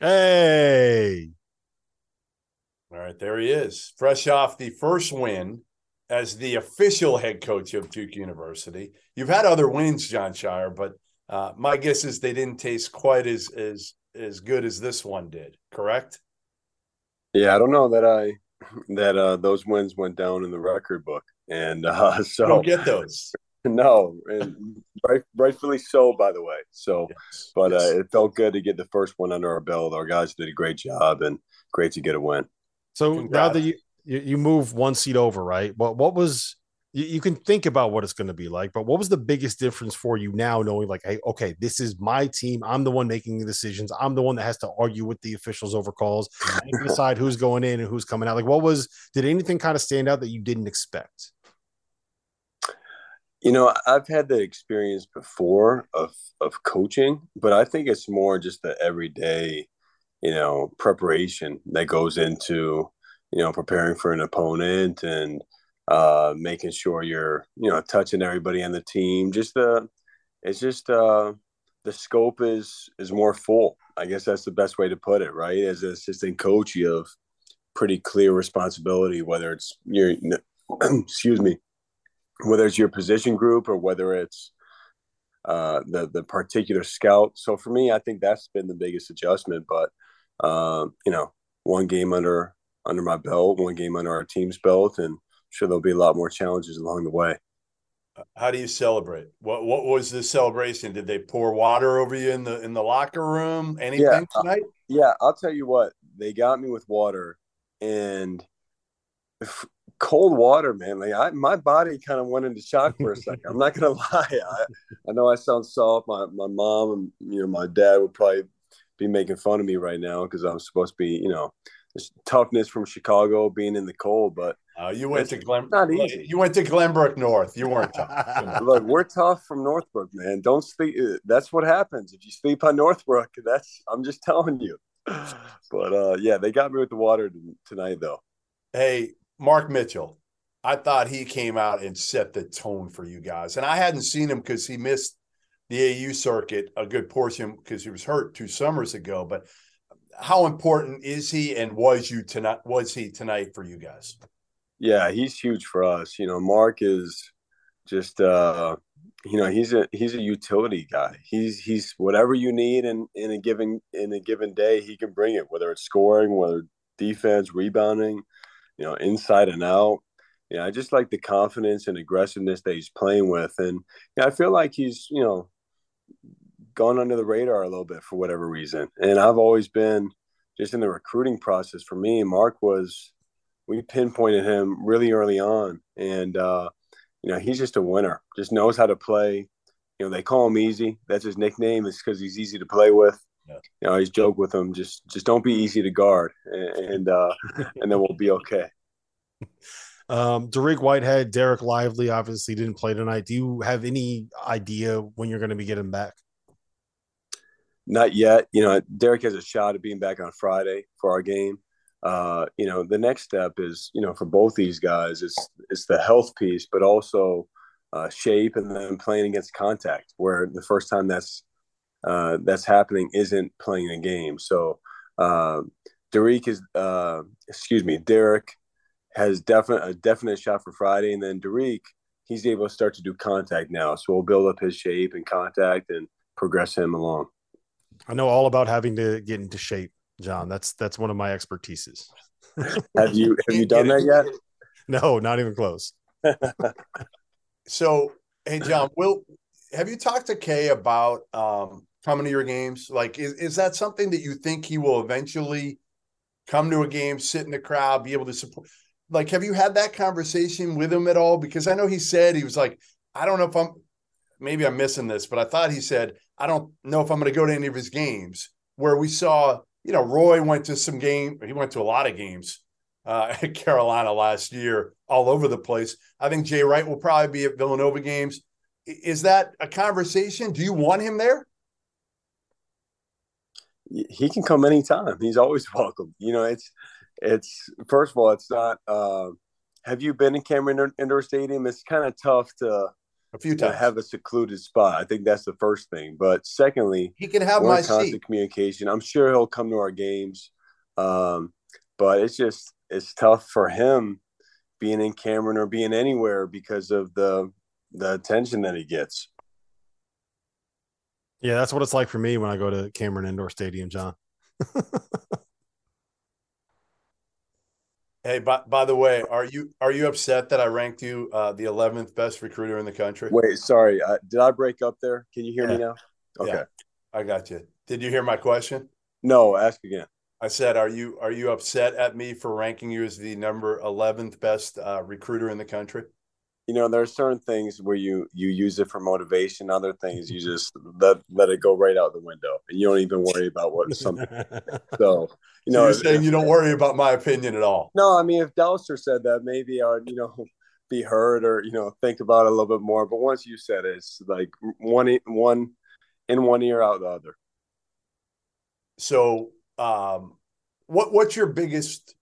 Hey. All right, there he is. Fresh off the first win as the official head coach of Duke University. You've had other wins, Jon Scheyer, but uh, my guess is they didn't taste quite as as as good as this one did. Correct? Yeah, I don't know that I that uh, those wins went down in the record book, and uh, *laughs* so you don't get those. *laughs* No, and right, rightfully so, by the way. So, yes, but yes. Uh, it felt good to get the first one under our belt. Our guys did a great job, and great to get a win. So Congrats. now that you you move one seat over, right? What what was you, you can think about what it's going to be like, but what was the biggest difference for you now, knowing like, hey, okay, this is my team. I'm the one making the decisions. I'm the one that has to argue with the officials over calls and decide who's going in and who's coming out. Like, what was? Did anything kind of stand out that you didn't expect? You know, I've had the experience before of of coaching, but I think it's more just the everyday, you know, preparation that goes into, you know, preparing for an opponent and uh, making sure you're, you know, touching everybody on the team. Just the, it's just uh, the scope is is more full. I guess that's the best way to put it, right? As an assistant coach, you have pretty clear responsibility, whether it's your, *clears throat* excuse me, whether it's your position group or whether it's uh, the the particular scout. So for me, I think that's been the biggest adjustment. But um, you know, one game under under my belt, one game under our team's belt, and I'm sure there'll be a lot more challenges along the way. How do you celebrate? What what was the celebration? Did they pour water over you in the in the locker room? Anything yeah, uh, tonight? Uh, yeah, I'll tell you what. They got me with water, and cold water, man. Like I, my body kind of went into shock for a *laughs* second. I'm not gonna *laughs* lie. I, I know I sound soft. My my mom and you know my dad would probably be making fun of me right now because I'm supposed to be you know toughness from Chicago, being in the cold. But uh, you went to Glen. Not easy. You went to Glenbrook North. You weren't tough. *laughs* Look, we're tough from Northbrook, man. Don't sleep. Uh, that's what happens if you sleep on Northbrook. That's I'm just telling you. *sighs* But uh, yeah, they got me with the water tonight, though. Hey, Mark Mitchell, I thought he came out and set the tone for you guys. And I hadn't seen him because he missed the AU circuit a good portion because he was hurt two summers ago. But how important is he and was you tonight was he tonight for you guys? Yeah, he's huge for us. You know, Mark is just uh you know, he's a he's a utility guy. He's he's whatever you need in in a given in a given day, he can bring it, whether it's scoring, whether defense, rebounding you know, inside and out. Yeah, I just like the confidence and aggressiveness that he's playing with, and yeah, I feel like he's you know gone under the radar a little bit for whatever reason. And I've always been just in the recruiting process for me. Mark was we pinpointed him really early on, and uh, you know he's just a winner. Just knows how to play. You know they call him easy. That's his nickname. It's because he's easy to play with. Yeah. You know, I always joke with him, just just don't be easy to guard, and and, uh, and then we'll be okay. *laughs* Um, Dariq Whitehead, Dereck Lively obviously didn't play tonight. Do you have any idea when you're going to be getting back? Not yet. You know, Dereck has a shot at being back on Friday for our game. Uh, you know, the next step is, you know, for both these guys, it's it's the health piece, but also uh, shape, and then playing against contact. Where the first time that's uh, that's happening isn't playing a game. So, uh, Dariq is, uh, excuse me, Dereck has definite a definite shot for Friday, and then Dariq he's able to start to do contact now. So we'll build up his shape and contact and progress him along. I know all about having to get into shape, Jon. That's that's one of my expertises. *laughs* have you have you done that yet? *laughs* No, not even close. *laughs* so, hey, Jon, will have you talked to Kay about um, coming to your games? Like, is, is that something that you think he will eventually come to a game, sit in the crowd, be able to support? like have you had that conversation with him at all? Because i know he said he was like i don't know if i'm maybe i'm missing this but i thought he said i don't know if i'm going to go to any of his games. Where we saw you know roy went to some game he went to a lot of games uh, *laughs* at carolina last year all over the place. I think jay wright will probably be at villanova games. Is that a conversation? Do you want him there he can come anytime he's always *laughs* welcome you know it's it's first of all, it's not. Uh, have you been in Cameron Indoor Stadium? It's kind of tough to a few times have a secluded spot. I think that's the first thing. But secondly, he can have my constant seat. communication. I'm sure he'll come to our games, um, but it's just it's tough for him being in Cameron or being anywhere because of the the attention that he gets. Yeah, that's what it's like for me when I go to Cameron Indoor Stadium, Jon. *laughs* Hey, by, by the way, are you are you upset that I ranked you uh, the 11th best recruiter in the country? Wait, sorry, uh, did I break up there? Can you hear yeah. me now? Okay, yeah, I got you. Did you hear my question? No, ask again. I said, are you are you upset at me for ranking you as the number 11th best uh, recruiter in the country? You know there are certain things where you you use it for motivation other things you just let let it go right out the window and you don't even worry about what something *laughs* so you know so you're saying if, you don't worry about my opinion at all? No i mean if Dauster said that maybe i would you know be heard or you know think about it a little bit more but once you said it it's like one one in one ear out the other. So um what what's your biggest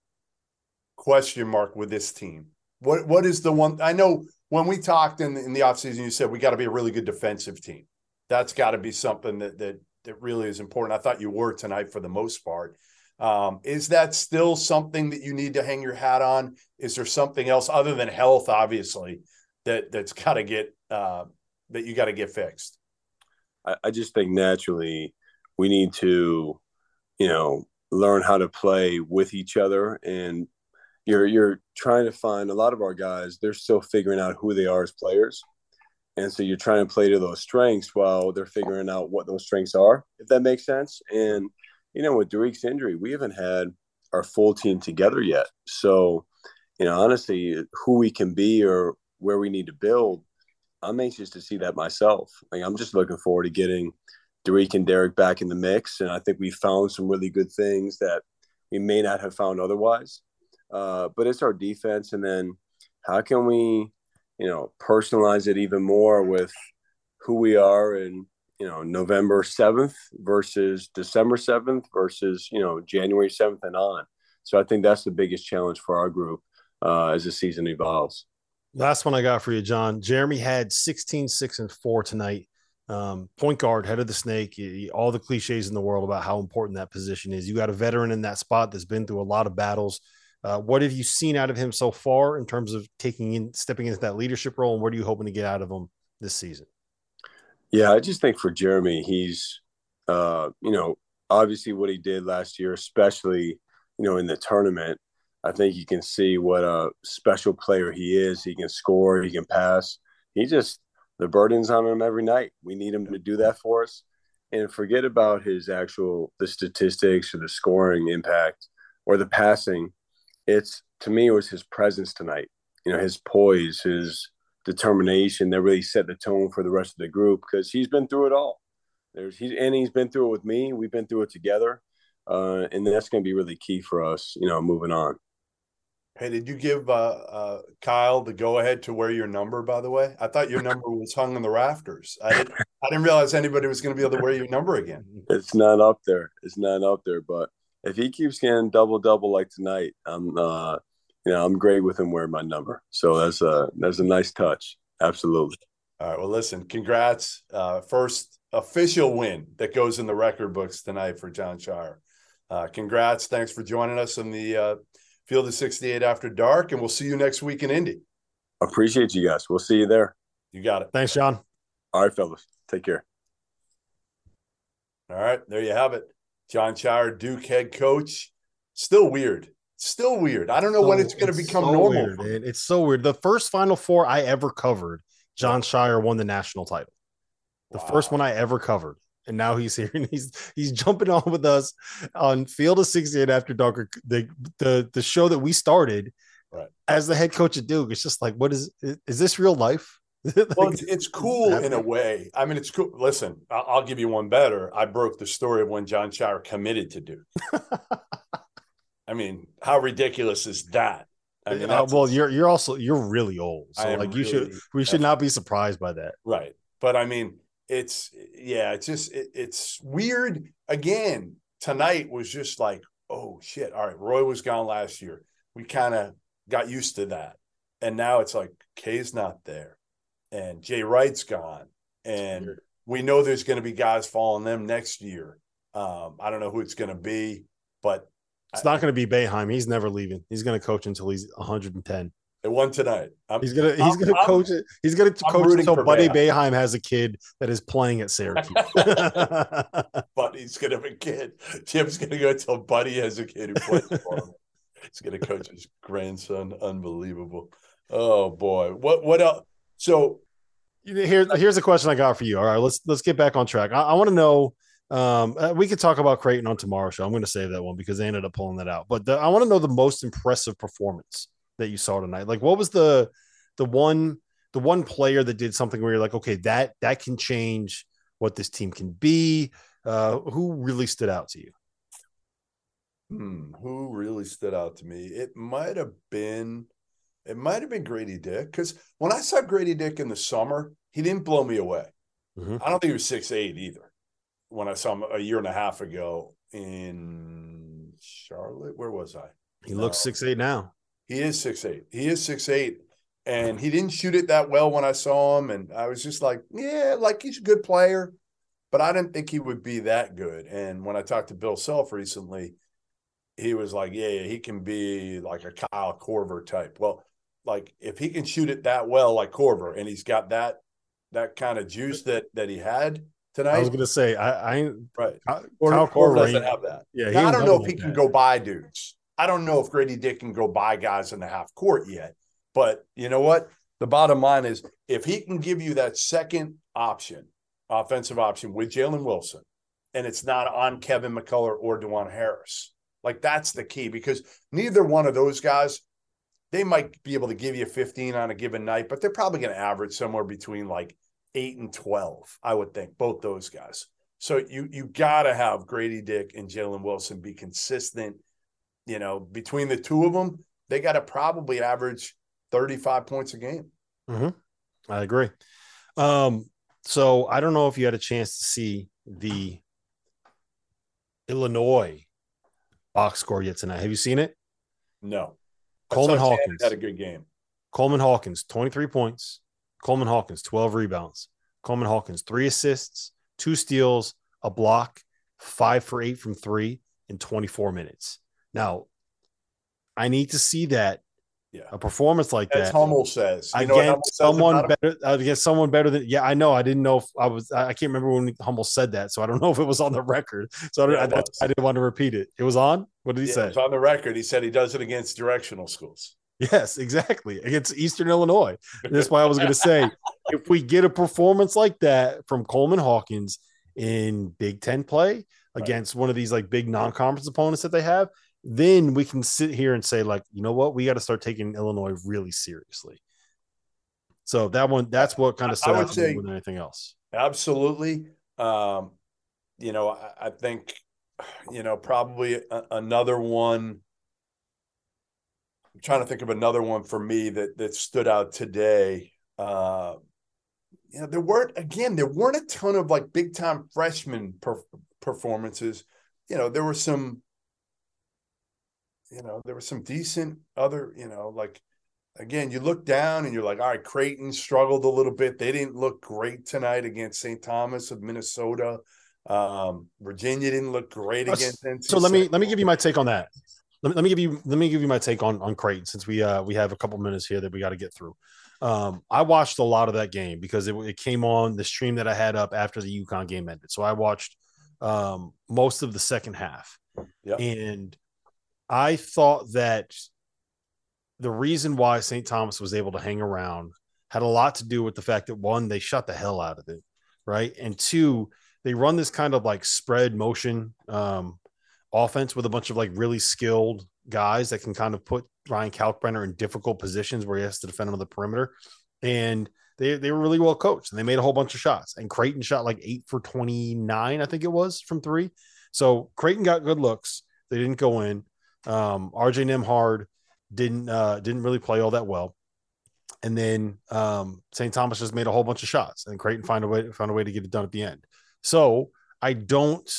question mark with this team? What what is the one I know when we talked in the, in the offseason, you said we got to be a really good defensive team. That's got to be something that that that really is important. I thought you were tonight for the most part. Um, is that still something that you need to hang your hat on? Is there something else other than health, obviously, that that's got to get uh, that you got to get fixed? I, I just think naturally we need to, you know, learn how to play with each other and you're you're trying to find a lot of our guys they're still figuring out who they are as players. And so you're trying to play to those strengths while they're figuring out what those strengths are if that makes sense. And you know with Dariq's injury we haven't had our full team together yet. So you know honestly who we can be or where we need to build i'm anxious to see that myself. Like i'm just looking forward to getting Dariq and Dereck back in the mix. And i think we found some really good things that we may not have found otherwise uh, but it's our defense, and then how can we, you know, personalize it even more with who we are and you know November seventh versus December seventh versus you know January seventh and on. So I think that's the biggest challenge for our group uh, as the season evolves. Last one I got for you, Jon. Jeremy had 16, 6, and 4 tonight. Um, point guard, head of the snake, all the cliches in the world about how important that position is. You got a veteran in that spot that's been through a lot of battles. Uh, what have you seen out of him so far in terms of taking in, stepping into that leadership role, and what are you hoping to get out of him this season? Yeah, I just think for Jeremy, he's, uh, you know, obviously what he did last year, especially, you know, in the tournament, I think you can see what a special player he is. He can score, he can pass. He just the burden's on him every night. We need him to do that for us. And forget about his actual the statistics or the scoring impact or the passing. It's to me it was his presence tonight. You know, his poise, his determination that really set the tone for the rest of the group because he's been through it all. There's he and he's been through it with me. We've been through it together, uh, and that's going to be really key for us. You know, moving on. Hey, did you give uh, uh, Kyle the go ahead to wear your number? By the way, I thought your number was hung in the rafters. I didn't. I didn't realize anybody was going to be able to wear your number again. It's not up there. It's not up there. But if he keeps getting double double like tonight, I'm uh, you know I'm great with him wearing my number. So that's a that's a nice touch. Absolutely. All right. Well, listen. Congrats. Uh, first official win that goes in the record books tonight for Jon Scheyer. Uh, congrats. Thanks for joining us in the uh, Field of 68 after dark, and we'll see you next week in Indy. Appreciate you guys. We'll see you there. You got it. Thanks, Jon. All right, fellas. Take care. All right. There you have it. Jon Scheyer, Duke head coach. Still weird. Still weird. I don't know so, when it's going to become so normal. Weird, it's so weird. The first Final Four I ever covered, Jon Scheyer won the national title. The wow. first one I ever covered and now he's here and he's he's jumping on with us on Field of 68 after dark the the the show that we started right. as the head coach of Duke. It's just like, what is is this real life? *laughs* like, well, it's, it's cool in a way. I mean, it's cool. Listen, I'll, I'll, give you one better. I broke the story of when Jon Scheyer committed to Duke. *laughs* I mean, how ridiculous is that? I mean, uh, well, you're you're also you're really old, so like you should we should not be surprised by that, right? But I mean, it's yeah, it's just it, it's weird. Again, tonight was just like, oh shit. All right, Roy was gone last year. We kind of got used to that, and now it's like K's not there, and Jay Wright's gone, and we know there's going to be guys following them next year. Um, I don't know who it's going to be, but it's not going to be Boeheim. He's never leaving. He's going to coach until he's 110. They won tonight. I'm, he's gonna he's I'm, gonna I'm, coach it. He's gonna I'm coach until Buddy Boeheim has a kid that is playing at Syracuse. *laughs* *laughs* Buddy's gonna have a kid. Jim's gonna go until Buddy has a kid who plays for him. *laughs* he's gonna coach his grandson. Unbelievable. Oh boy. What what else? So here, here's a question I got for you. All right, let's let's get back on track. I, I want to know. Um, uh, we could talk about Creighton on tomorrow's show. I'm going to save that one because they ended up pulling that out. But the, I want to know the most impressive performance that you saw tonight? Like, what was the the one the one player that did something where you're like, okay, that that can change what this team can be? Uh, who really stood out to you? Hmm, who really stood out to me? It might have been, it might have been Grady Dick because when I saw Grady Dick in the summer, he didn't blow me away. Mm-hmm. I don't think he was six eight either. When I saw him a year and a half ago in Charlotte, where was I? He no. looks six eight now. He is six eight. He is six eight, and he didn't shoot it that well when I saw him. And I was just like, yeah, like he's a good player, but I didn't think he would be that good. And when I talked to Bill Self recently, he was like, yeah, yeah he can be like a Kyle Korver type. Well, like if he can shoot it that well, like Korver, and he's got that that kind of juice that that he had tonight. I was going to say, I, I right. Kyle Korver, Korver doesn't have that. Yeah, now, I don't know if he can go by dudes. I don't know if Grady Dick can go by guys in the half court yet, but you know what? The bottom line is if he can give you that second option, offensive option with Jalen Wilson, and it's not on Kevin McCullar or Dajuan Harris, like that's the key because neither one of those guys, they might be able to give you 15 on a given night, but they're probably going to average somewhere between like eight and 12, I would think, both those guys. So you you got to have Grady Dick and Jalen Wilson be consistent you know, between the two of them, they got to probably average 35 points a game. Mm-hmm. I agree. Um, so I don't know if you had a chance to see the Illinois box score yet tonight. Have you seen it? No. Coleman Hawkins had a good game. Coleman Hawkins, 23 points. Coleman Hawkins, 12 rebounds. Coleman Hawkins, three assists, two steals, a block, five for eight from three in 24 minutes. Now, I need to see that Yeah. A performance like As that Hummel says. You against someone better against someone better than yeah, I know. I didn't know if I was I can't remember when Hummel said that, so I don't *laughs* know if it was on the record. So I, don't, Yeah, I, it. I didn't want to repeat it. It was on. What did he Yeah, say? it's on the record. He said he does it against directional schools. Yes, exactly. Against Eastern Illinois. And that's why I was going to say *laughs* if we get a performance like that from Coleman Hawkins in Big Ten play against one of these like big non conference opponents that they have, then we can sit here and say, like, you know what? We got to start taking Illinois really seriously. So that one, that's what kind of stood out to me say- more than anything else. Absolutely. Um, you know, I, I think, you know, probably a, another one. I'm trying to think of another one for me that that stood out today. Uh, you know, there weren't again, there weren't a ton of like big time freshman per, performances. You know, there were some. You know, there were some decent other. You know, like again, you look down and you're like, all right, Creighton struggled a little bit. They didn't look great tonight against St. Thomas of Minnesota. Um, Virginia didn't look great against NC So let me let me give you my take on that. Let me, let me give you let me give you my take on on Creighton since we uh we have a couple minutes here that we got to get through. Um, I watched a lot of that game because it, it came on the stream that I had up after the UConn game ended. So I watched um most of the second half, Yep. and I thought that the reason why St. Thomas was able to hang around had a lot to do with the fact that one, they shut the hell out of it, right? And two, they run this kind of like spread motion um, offense with a bunch of like really skilled guys that can kind of put Ryan Kalkbrenner in difficult positions where he has to defend him on the perimeter. And they, they were really well coached and they made a whole bunch of shots. And Creighton shot like eight for 29, I think it was from three. So Creighton got good looks. They didn't go in. Um, RJ Nembhard didn't uh, didn't really play all that well. And then um, St. Thomas just made a whole bunch of shots, and Creighton find a way found a way to get it done at the end. So I don't.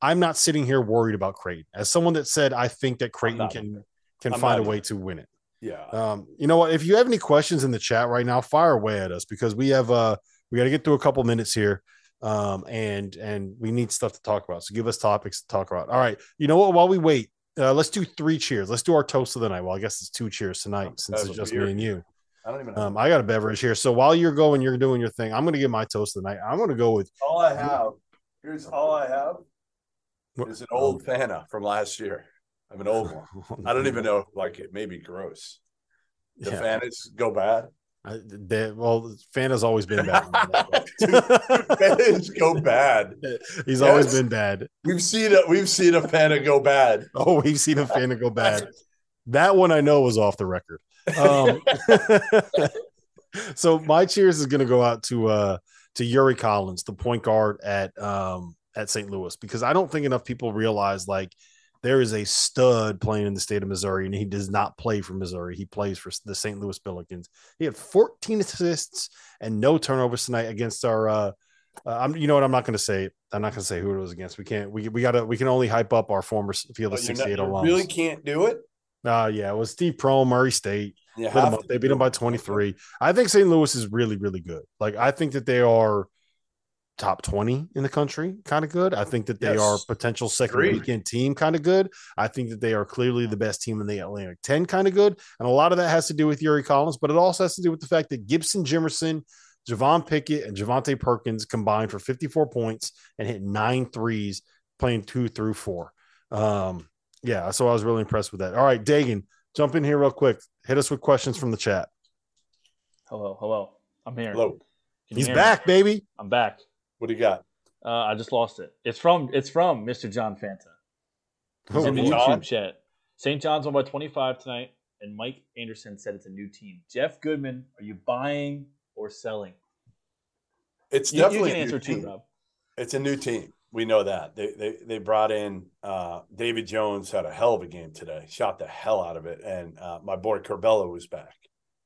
I'm not sitting here worried about Creighton. As someone that said I think that Creighton can can I'm find a way either. to win it. Yeah. Um, you know what? If you have any questions in the chat right now, fire away at us because we have uh we got to get through a couple minutes here. Um, and and we need stuff to talk about. So give us topics to talk about. All right. You know what? While we wait, uh, let's do three cheers. Let's do our toast of the night. Well, I guess it's two cheers tonight since it's just me and you. I don't even. Um, I got a beverage here. So while you're going, you're doing your thing. I'm going to get my toast of the night. I'm going to go with all I have. Here's all I have. What- Is an old Fanta from last year. I'm an old one. *laughs* I don't even know. Like it may be gross. The Yeah. Fantas go bad. I, they, well, Fanta's always been bad. *laughs* Fantas go bad. *laughs* He's always been bad. We've seen it. We've seen a Fanta go bad. *laughs* Oh, we've seen a Fanta go bad. That one I know was off the record. Um, so my cheers is going to go out to uh to Yuri Collins, the point guard at um at St. Louis, because I don't think enough people realize like there is a stud playing in the state of Missouri, and he does not play for Missouri. He plays for the St. Louis Billikens. He had 14 assists and no turnovers tonight against our. uh uh, I'm, you know what? I'm not going to say. I'm not going to say who it was against. We can't. We we got to. We can only hype up our former Field Oh, of not- 68 you alums. really can't do it. Uh, yeah, it was Steve Prohm, Murray State. You Lit 'em have up. to They beat them by 23. I think St. Louis is really, really good. Like, I think that they are top 20 in the country, kind of good. I think that they Yes. are potential second Agreed. weekend team, kind of good. I think that they are clearly the best team in the Atlantic 10, kind of good. And a lot of that has to do with Yuri Collins, but it also has to do with the fact that Gibson Jimerson, Javon Pickett, and Javonte Perkins combined for 54 points and hit nine threes, playing two through four. Um, yeah, so I was really impressed with that. All right, Dagan, jump in here real quick. Hit us with questions from the chat. Hello, hello. I'm here. Hello. He's hear me? back, baby. I'm back. What do you got? Uh, I just lost it. It's from it's from Mr. John Fanta. He's Oh, in the. John? YouTube chat. St. John's won by 25 tonight, and Mike Anderson said it's a new team. Jeff Goodman, are you buying or selling? It's You, you definitely can a new answer too, team. Rob. It's a new team. We know that. They they they brought in uh, David Jones had a hell of a game today. Shot the hell out of it, and uh, my boy Curbelo was back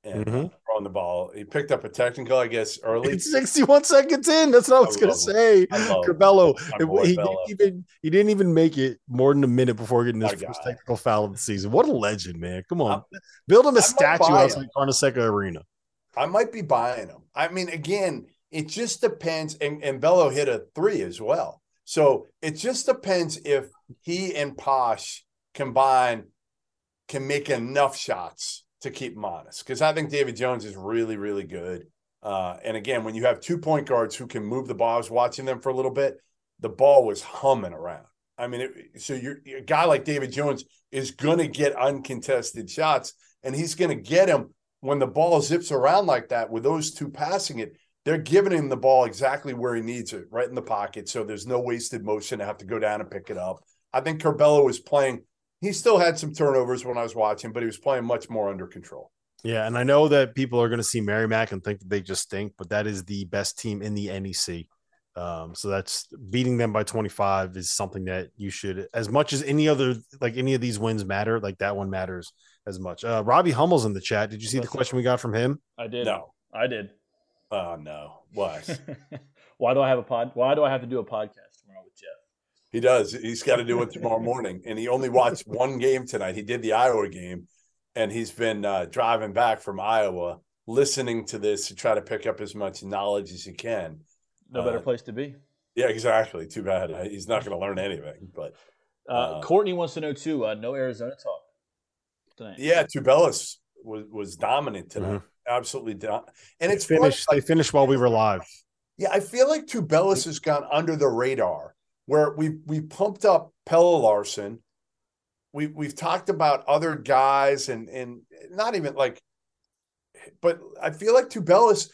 and Mhm. throwing the ball. He picked up a technical, I guess, early. It's *laughs* 61 seconds in. That's what I was I going to love say. I love him. Curbelo, My boy he, didn't even, he didn't even make it more than a minute before getting his first technical foul of the season. What a legend, man. Come on. I'm- Build him a I statue outside him. Carnesecca Arena. I might be buying them. I mean, again, it just depends. And, and Bello hit a three as well. So it just depends if he and Posh combine can make enough shots to keep him honest because I think David Jones is really, really good. Uh, and again, when you have two point guards who can move the ball, I was watching them for a little bit. The ball was humming around. I mean, it, so you're a guy like David Jones is going to get uncontested shots, and he's going to get them when the ball zips around like that with those two passing it. They're giving him the ball exactly where he needs it, right in the pocket. So there's no wasted motion to have to go down and pick it up. I think Curbelo was playing. He still had some turnovers when I was watching, but he was playing much more under control. Yeah, and I know that people are going to see Merrimack and think that they just stink, but that is the best team in the NEC. Um, so that's beating them by 25 is something that you should, as much as any other, like any of these wins matter, like that one matters as much. Uh, Robbie Hummel's in the chat. Did you see the question we got from him? I did. No. I did. Oh no! What? *laughs* why do I have a pod? Why do I have to do a podcast tomorrow with Jeff? He does. He's got to do it tomorrow morning, and he only watched *laughs* one game tonight. He did the Iowa game, and he's been uh, driving back from Iowa, listening to this to try to pick up as much knowledge as he can. No better uh, place to be. Yeah, exactly. Too bad he's not going to learn anything. But uh, Courtney wants to know too. Uh, no Arizona talk tonight. Yeah, Tubelis was was dominant tonight. Mm-hmm. Absolutely dominant. And it's finished. Like, they finished while we were live. Yeah, I feel like Tubelis has gone under the radar. Where we we pumped up Pelle Larsson. We we've talked about other guys and and not even like, but I feel like Tubelis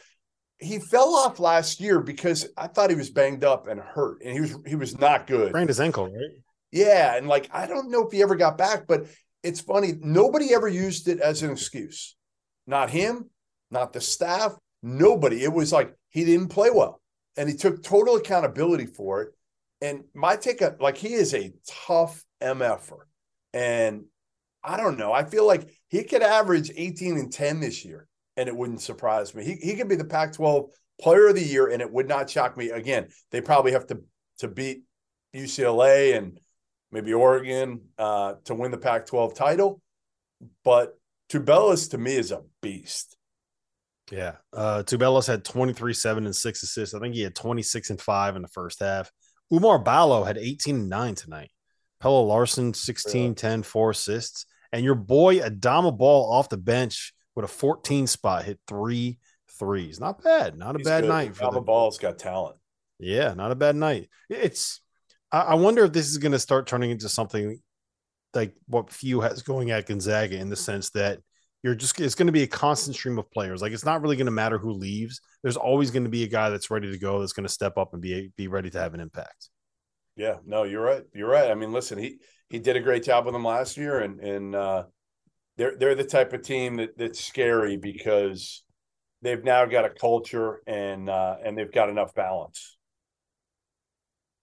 he fell off last year because I thought he was banged up and hurt, and he was he was not good. Sprained his ankle, right? Yeah, and like I don't know if he ever got back, but it's funny. Nobody ever used it as an excuse. Not him, not the staff, nobody. It was like he didn't play well, and he took total accountability for it. And my take, like he is a tough mf'er, and I don't know. I feel like he could average 18 and 10 this year and it wouldn't surprise me. He he could be the Pac-12 player of the year, and it would not shock me. Again, they probably have to to beat UCLA and maybe Oregon uh, to win the Pac-12 title, but Tubelis to me is a beast. Yeah. Uh Tubelis had 23, 7, and 6 assists. I think he had 26 and 5 in the first half. Oumar Ballo had 18 and 9 tonight. Pelle Larsson, 16, really? 10, 4 assists. And your boy Adama Bal off the bench with a 14 spot, hit three threes. Not bad. Not a He's bad good. night for the ball's got talent. Yeah, not a bad night. It's I, wonder if this is going to start turning into something like what Few has going at Gonzaga in the sense that you're just it's going to be a constant stream of players. Like it's not really going to matter who leaves. There's always going to be a guy that's ready to go that's going to step up and be be ready to have an impact. Yeah, no, you're right. You're right. I mean, listen, he he did a great job with them last year, and and uh, they're they're the type of team that that's scary because they've now got a culture and uh, and they've got enough balance.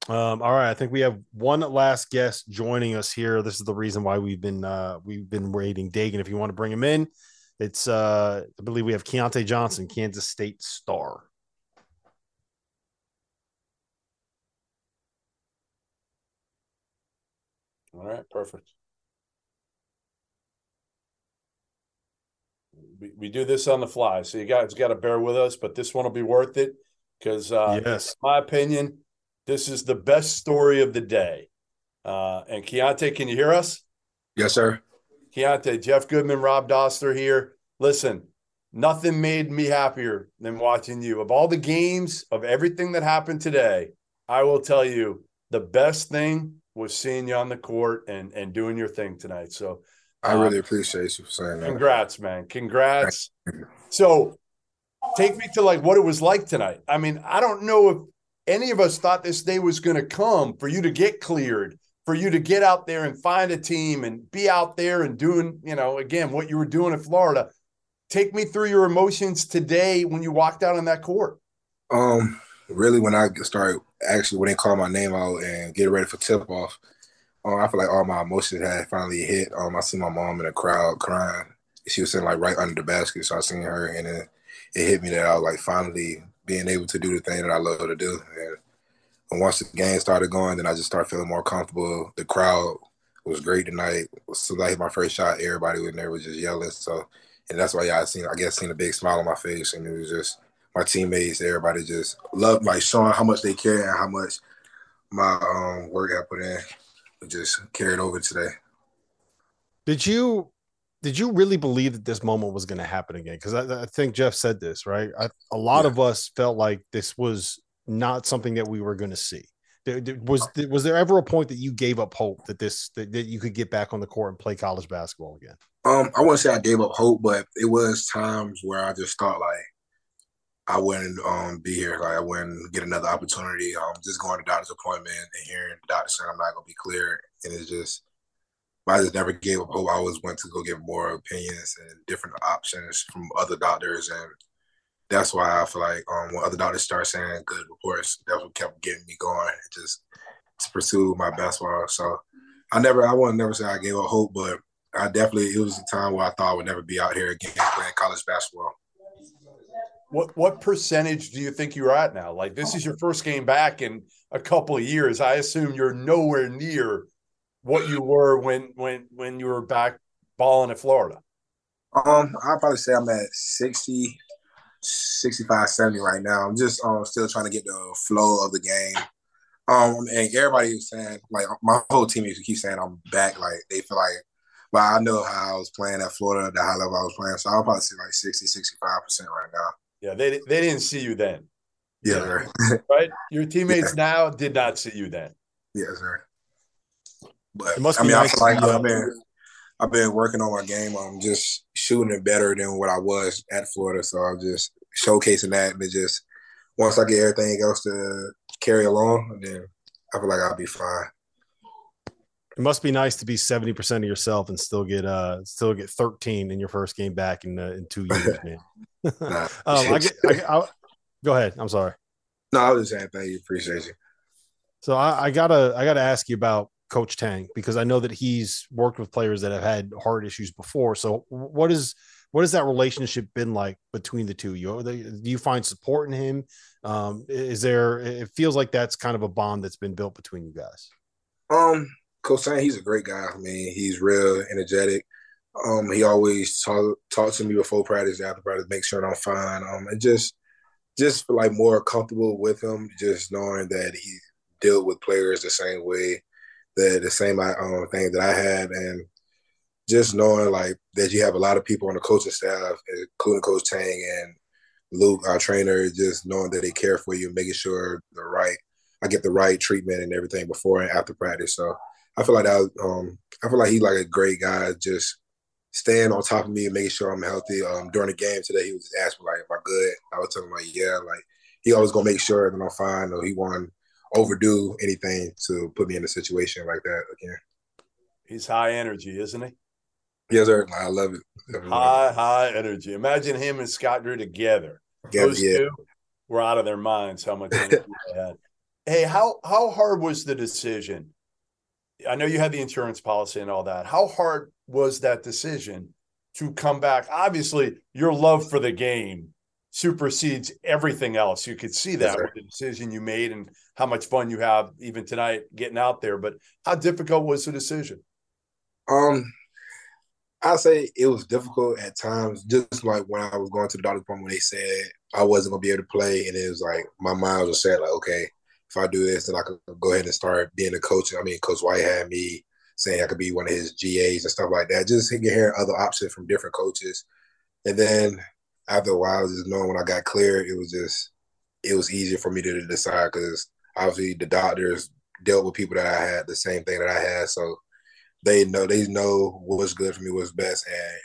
Um, all right, I think we have one last guest joining us here. This is the reason why we've been uh, we've been waiting. Dagan, if you want to bring him in, it's uh, I believe we have Keyontae Johnson, Kansas State star. All right, perfect. we, we do this on the fly, so you guys got to bear with us. But this one will be worth it because, uh, yes, my opinion, this is the best story of the day. Uh, and Keyontae, can you hear us? Yes, sir. Keyontae, Jeff Goodman, Rob Dauster here. Listen, nothing made me happier than watching you. Of all the games, of everything that happened today, I will tell you the best thing was seeing you on the court and and doing your thing tonight. So I really um, appreciate you for saying that. Congrats, man. Congrats. So take me to like what it was like tonight. I mean, I don't know if any of us thought this day was going to come for you to get cleared, for you to get out there and find a team and be out there and doing, you know, again, what you were doing in Florida. Take me through your emotions today when you walked out on that court. Um, really, when I started actually when they called my name out and get ready for tip off, um, I feel like all my emotions had finally hit. Um, I see my mom in the crowd crying. She was sitting like right under the basket, so I seen her, and then it hit me that I was like finally being able to do the thing that I love to do. And, once the game started going, then I just started feeling more comfortable. The crowd was great tonight. So like my first shot, everybody in there was just yelling. So, and that's why y'all seen, I guess, seen a big smile on my face, and it was just my teammates, everybody just loved like showing how much they care and how much my um, work I put in just carried over today. Did you did you really believe that this moment was going to happen again? Because I, I, think Jeff said this right. I, a lot yeah. of us felt like this was not something that we were going to see. There, there, was was there ever a point that you gave up hope that this that, that you could get back on the court and play college basketball again? Um, I wouldn't say I gave up hope, but it was times where I just thought like I wouldn't um be here, like I wouldn't get another opportunity. Um, just going to doctor's appointment and hearing the doctor saying I'm not gonna be clear, and it's just I just never gave up hope. I always went to go get more opinions and different options from other doctors, and that's why I feel like um, when other doctors start saying good reports, that's what kept getting me going, just to pursue my basketball. So I never, I wouldn't never say I gave up hope, but I definitely it was a time where I thought I would never be out here again playing college basketball. What what percentage do you think you're at now? Like this is your first game back in a couple of years. I assume you're nowhere near what you were when when when you were back balling at Florida. Um, I'd probably say I'm at 60, 65, 70 right now. I'm just um still trying to get the flow of the game. Um, and everybody was saying like my whole team keep saying I'm back. Like they feel like, but I know how I was playing at Florida, the high level I was playing. So I'll probably say like 60, 65 percent right now. Yeah, they they didn't see you then. Yeah, right. right. Your *laughs* teammates yeah. now did not see you then. Yeah, sir. But it must I mean, nice I feel like I've been I've been working on my game. I'm just shooting it better than what I was at Florida. So I'm just showcasing that, and it just once I get everything else to carry along, then I feel like I'll be fine. It must be nice to be seventy percent of yourself and still get uh still get thirteen in your first game back in uh, in two *laughs* years, man. *laughs* um, I get, I, I, go ahead. I'm sorry. No, I was just saying thank you. Appreciate you. So I, I, gotta I gotta ask you about Coach Tang because I know that he's worked with players that have had heart issues before. So what is what has that relationship been like between the two? You do you find support in him? Um, is there? It feels like that's kind of a bond that's been built between you guys. Um, Coach Tang, he's a great guy. I mean, he's real energetic. Um, he always talk talk to me before practice, after practice, make sure I'm fine. Um, and just just like more comfortable with him, just knowing that he dealt with players the same way, that the same um, thing that I had, and just knowing like that you have a lot of people on the coaching staff, including Coach Tang and Luke, our trainer, just knowing that they care for you, making sure the right, I get the right treatment and everything before and after practice. So I feel like that. Um, I feel like he's like a great guy, just staying on top of me and making sure I'm healthy. Um, during the game today, he was asking like, "Am I good?" I was telling him like, "Yeah." Like he always gonna make sure that I'm fine, or he won't overdo anything to put me in a situation like that again. He's high energy, isn't he? Yes, sir. I love it. high, high energy. Imagine him and Scott Drew together. Those yeah. two were out of their minds. How much energy *laughs* they had. Hey, how how hard was the decision? I know you had the insurance policy and all that. How hard was that decision to come back? Obviously, your love for the game supersedes everything else. You could see that yes, with the decision you made and how much fun you have even tonight getting out there. But how difficult was the decision? Um, I say it was difficult at times. Just like when I was going to the doctor's appointment, when they said I wasn't gonna be able to play, and it was like my mind was set like, okay, if I do this, then I could go ahead and start being a coach. I mean, Coach White had me saying I could be one of his GAs and stuff like that. Just hearing other options from different coaches, and then after a while, just knowing when I got clear, it was just it was easier for me to decide because obviously the doctors dealt with people that I had the same thing that I had, so they know they know what's good for me, what's best, and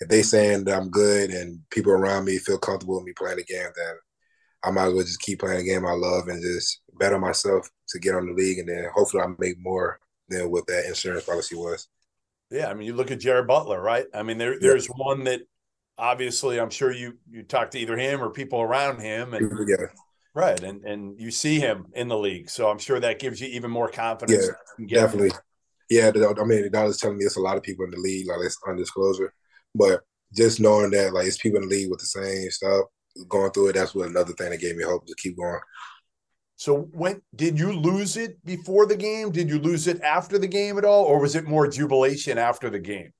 if they saying that I'm good and people around me feel comfortable with me playing the game, then I might as well just keep playing the game I love and just better myself to get on the league, and then hopefully I make more than what that insurance policy was. Yeah, I mean, you look at Jared Butler, right? I mean, there, there's yeah. one that obviously I'm sure you you talk to either him or people around him, and yeah. right, and and you see him in the league, so I'm sure that gives you even more confidence. Yeah, definitely. Him. Yeah, I mean, that was telling me it's a lot of people in the league, like it's undisclosure, but just knowing that like it's people in the league with the same stuff going through it, that's what another thing that gave me hope to keep going. So when did you lose it before the game? Did you lose it after the game at all, or was it more jubilation after the game?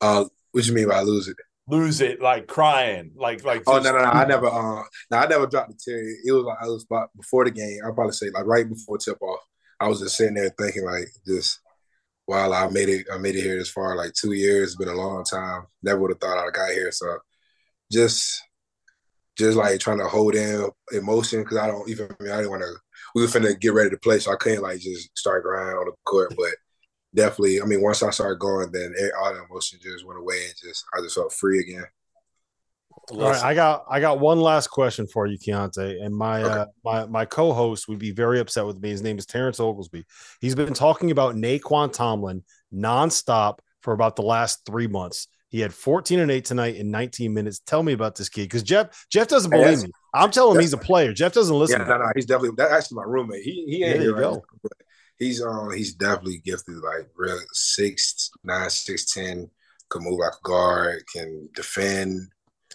Uh, what do you mean by lose it? Lose it, like crying, like like. Oh no, no, no! I never, uh, no, I never dropped the tear. It was like I was about before the game. I'll probably say like right before tip off. I was just sitting there thinking like, just while I made it, I made it here this far, like two years. It's been a long time. Never would have thought I'd got here. So just, just like trying to hold in emotion because I don't even. I, mean, I didn't want to. We were finna get ready to play, so I couldn't like just start grinding on the court. But definitely, I mean, once I started going, then all the emotion just went away and just I just felt free again. All right, I got I got one last question for you, Keyontae, and my okay. uh, my my co-host would be very upset with me. His name is Terrence Oglesby. He's been talking about Nae'Qwan Tomlin nonstop for about the last three months. He had 14 and 8 tonight in 19 minutes. Tell me about this kid because Jeff Jeff doesn't believe yes. me. I'm telling him he's a player. Jeff doesn't listen. Yeah, no, no, he's definitely that's actually my roommate. He he ain't there here right now, he's um he's definitely gifted, like real six nine, six ten, can move like a guard, can defend,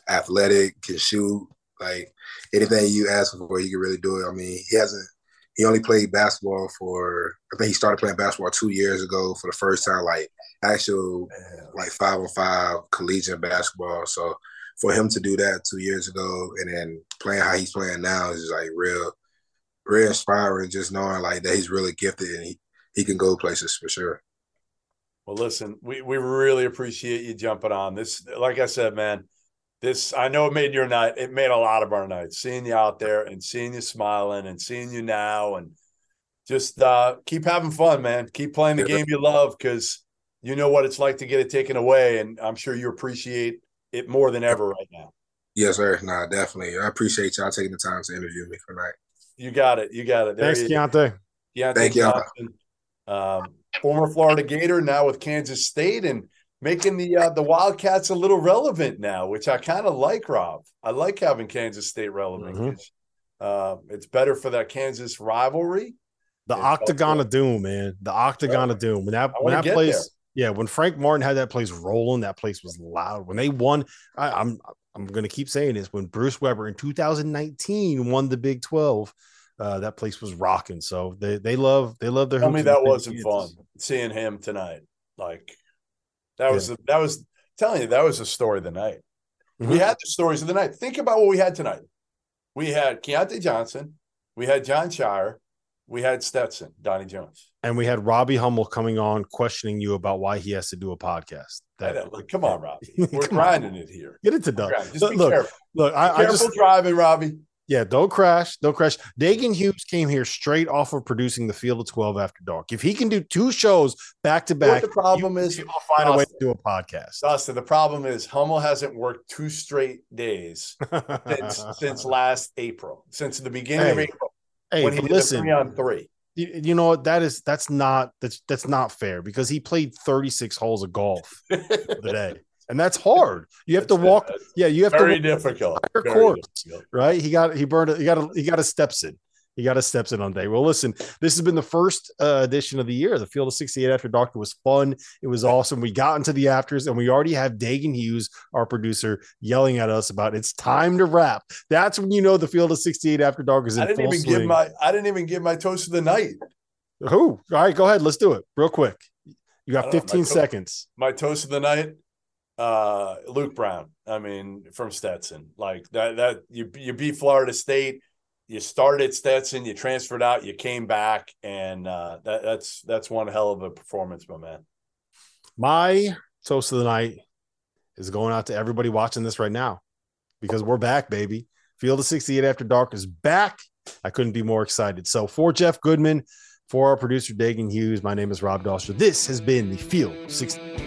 athletic, can shoot. Like anything you ask for, he can really do it. I mean, he hasn't. He only played basketball for. I think he started playing basketball two years ago for the first time, like actual, like five on five collegiate basketball. So for him to do that two years ago and then playing how he's playing now is like real, real inspiring. Just knowing like that he's really gifted and he, he can go places for sure. Well, listen, we, we really appreciate you jumping on this. Like I said, man, this I know it made your night. It made a lot of our nights seeing you out there and seeing you smiling and seeing you now and just uh, keep having fun, man. Keep playing the game you love because you know what it's like to get it taken away, and I'm sure you appreciate it more than ever right now. Yes, sir. Nah, definitely. I appreciate y'all taking the time to interview me tonight. You got it. You got it. There Thanks, Keyontae. Keyontae Thank you. Um, former Florida Gator, now with Kansas State, and making the uh, the Wildcats a little relevant now, which I kind of like. Rob, I like having Kansas State relevant. Mm-hmm. Uh, it's better for that Kansas rivalry. The Octagon of Doom, man. The Octagon of Doom. When that when that place, there. yeah, when Frank Martin had that place rolling, that place was loud. When they won, I, I'm I'm gonna keep saying this. When Bruce Weber in 2019 won the Big 12, uh, that place was rocking. So they they love they love their. Tell me that wasn't fun seeing him tonight. Like that was yeah. that was telling you that was the story of the night. Mm-hmm. We had the stories of the night. Think about what we had tonight. We had Keyontae Johnson, we had Jon Scheyer. we had Stetson, Donnie Jones, and we had Robbie Hummel coming on questioning you about why he has to do a podcast. That, look, come on, Robbie, *laughs* we're grinding it here. Get it to done. Just look, be careful. Look, I, careful I just driving, Robbie. Yeah, don't crash. Don't crash. Dagan Hughes came here straight off of producing the Field of 12 After Dark. If he can do two shows back to back, the problem is he'll find Dustin, a way to do a podcast. Dustin, the problem is Hummel hasn't worked two straight days since, *laughs* since last April, since the beginning hey, of April. Hey, when he did listen, three on three. You, you know what? That is that's not that's that's not fair because he played 36 holes of golf today and that's hard. You have that's to walk. Yeah, you have very to difficult. Very course, difficult. Right? He got he burned it. He got a he got a steps in. He got a steps in on day. Well, listen, this has been the first uh, edition of the year. The Field of 68 After Dark. Was fun. It was awesome. We got into the afters, and we already have Dagan Hughes, our producer, yelling at us about it's time to wrap. That's when you know the Field of 68 After Dark is in I didn't full even swing. give my I didn't even give my toast of the night. Who? All right, go ahead. Let's do it real quick. You got 15 know, my seconds. To- my toast of the night uh Luke Brown. I mean, from Stetson. Like that that you you beat Florida State, you started Stetson, you transferred out, you came back, and uh that, that's that's one hell of a performance, my man. My toast of the night is going out to everybody watching this right now because we're back, baby. Field of 68 After Dark is back. I couldn't be more excited. So for Jeff Goodman, for our producer Dagan Hughes, my name is Rob Dauster. This has been the Field 68.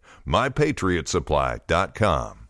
MyPatriotSupply.com.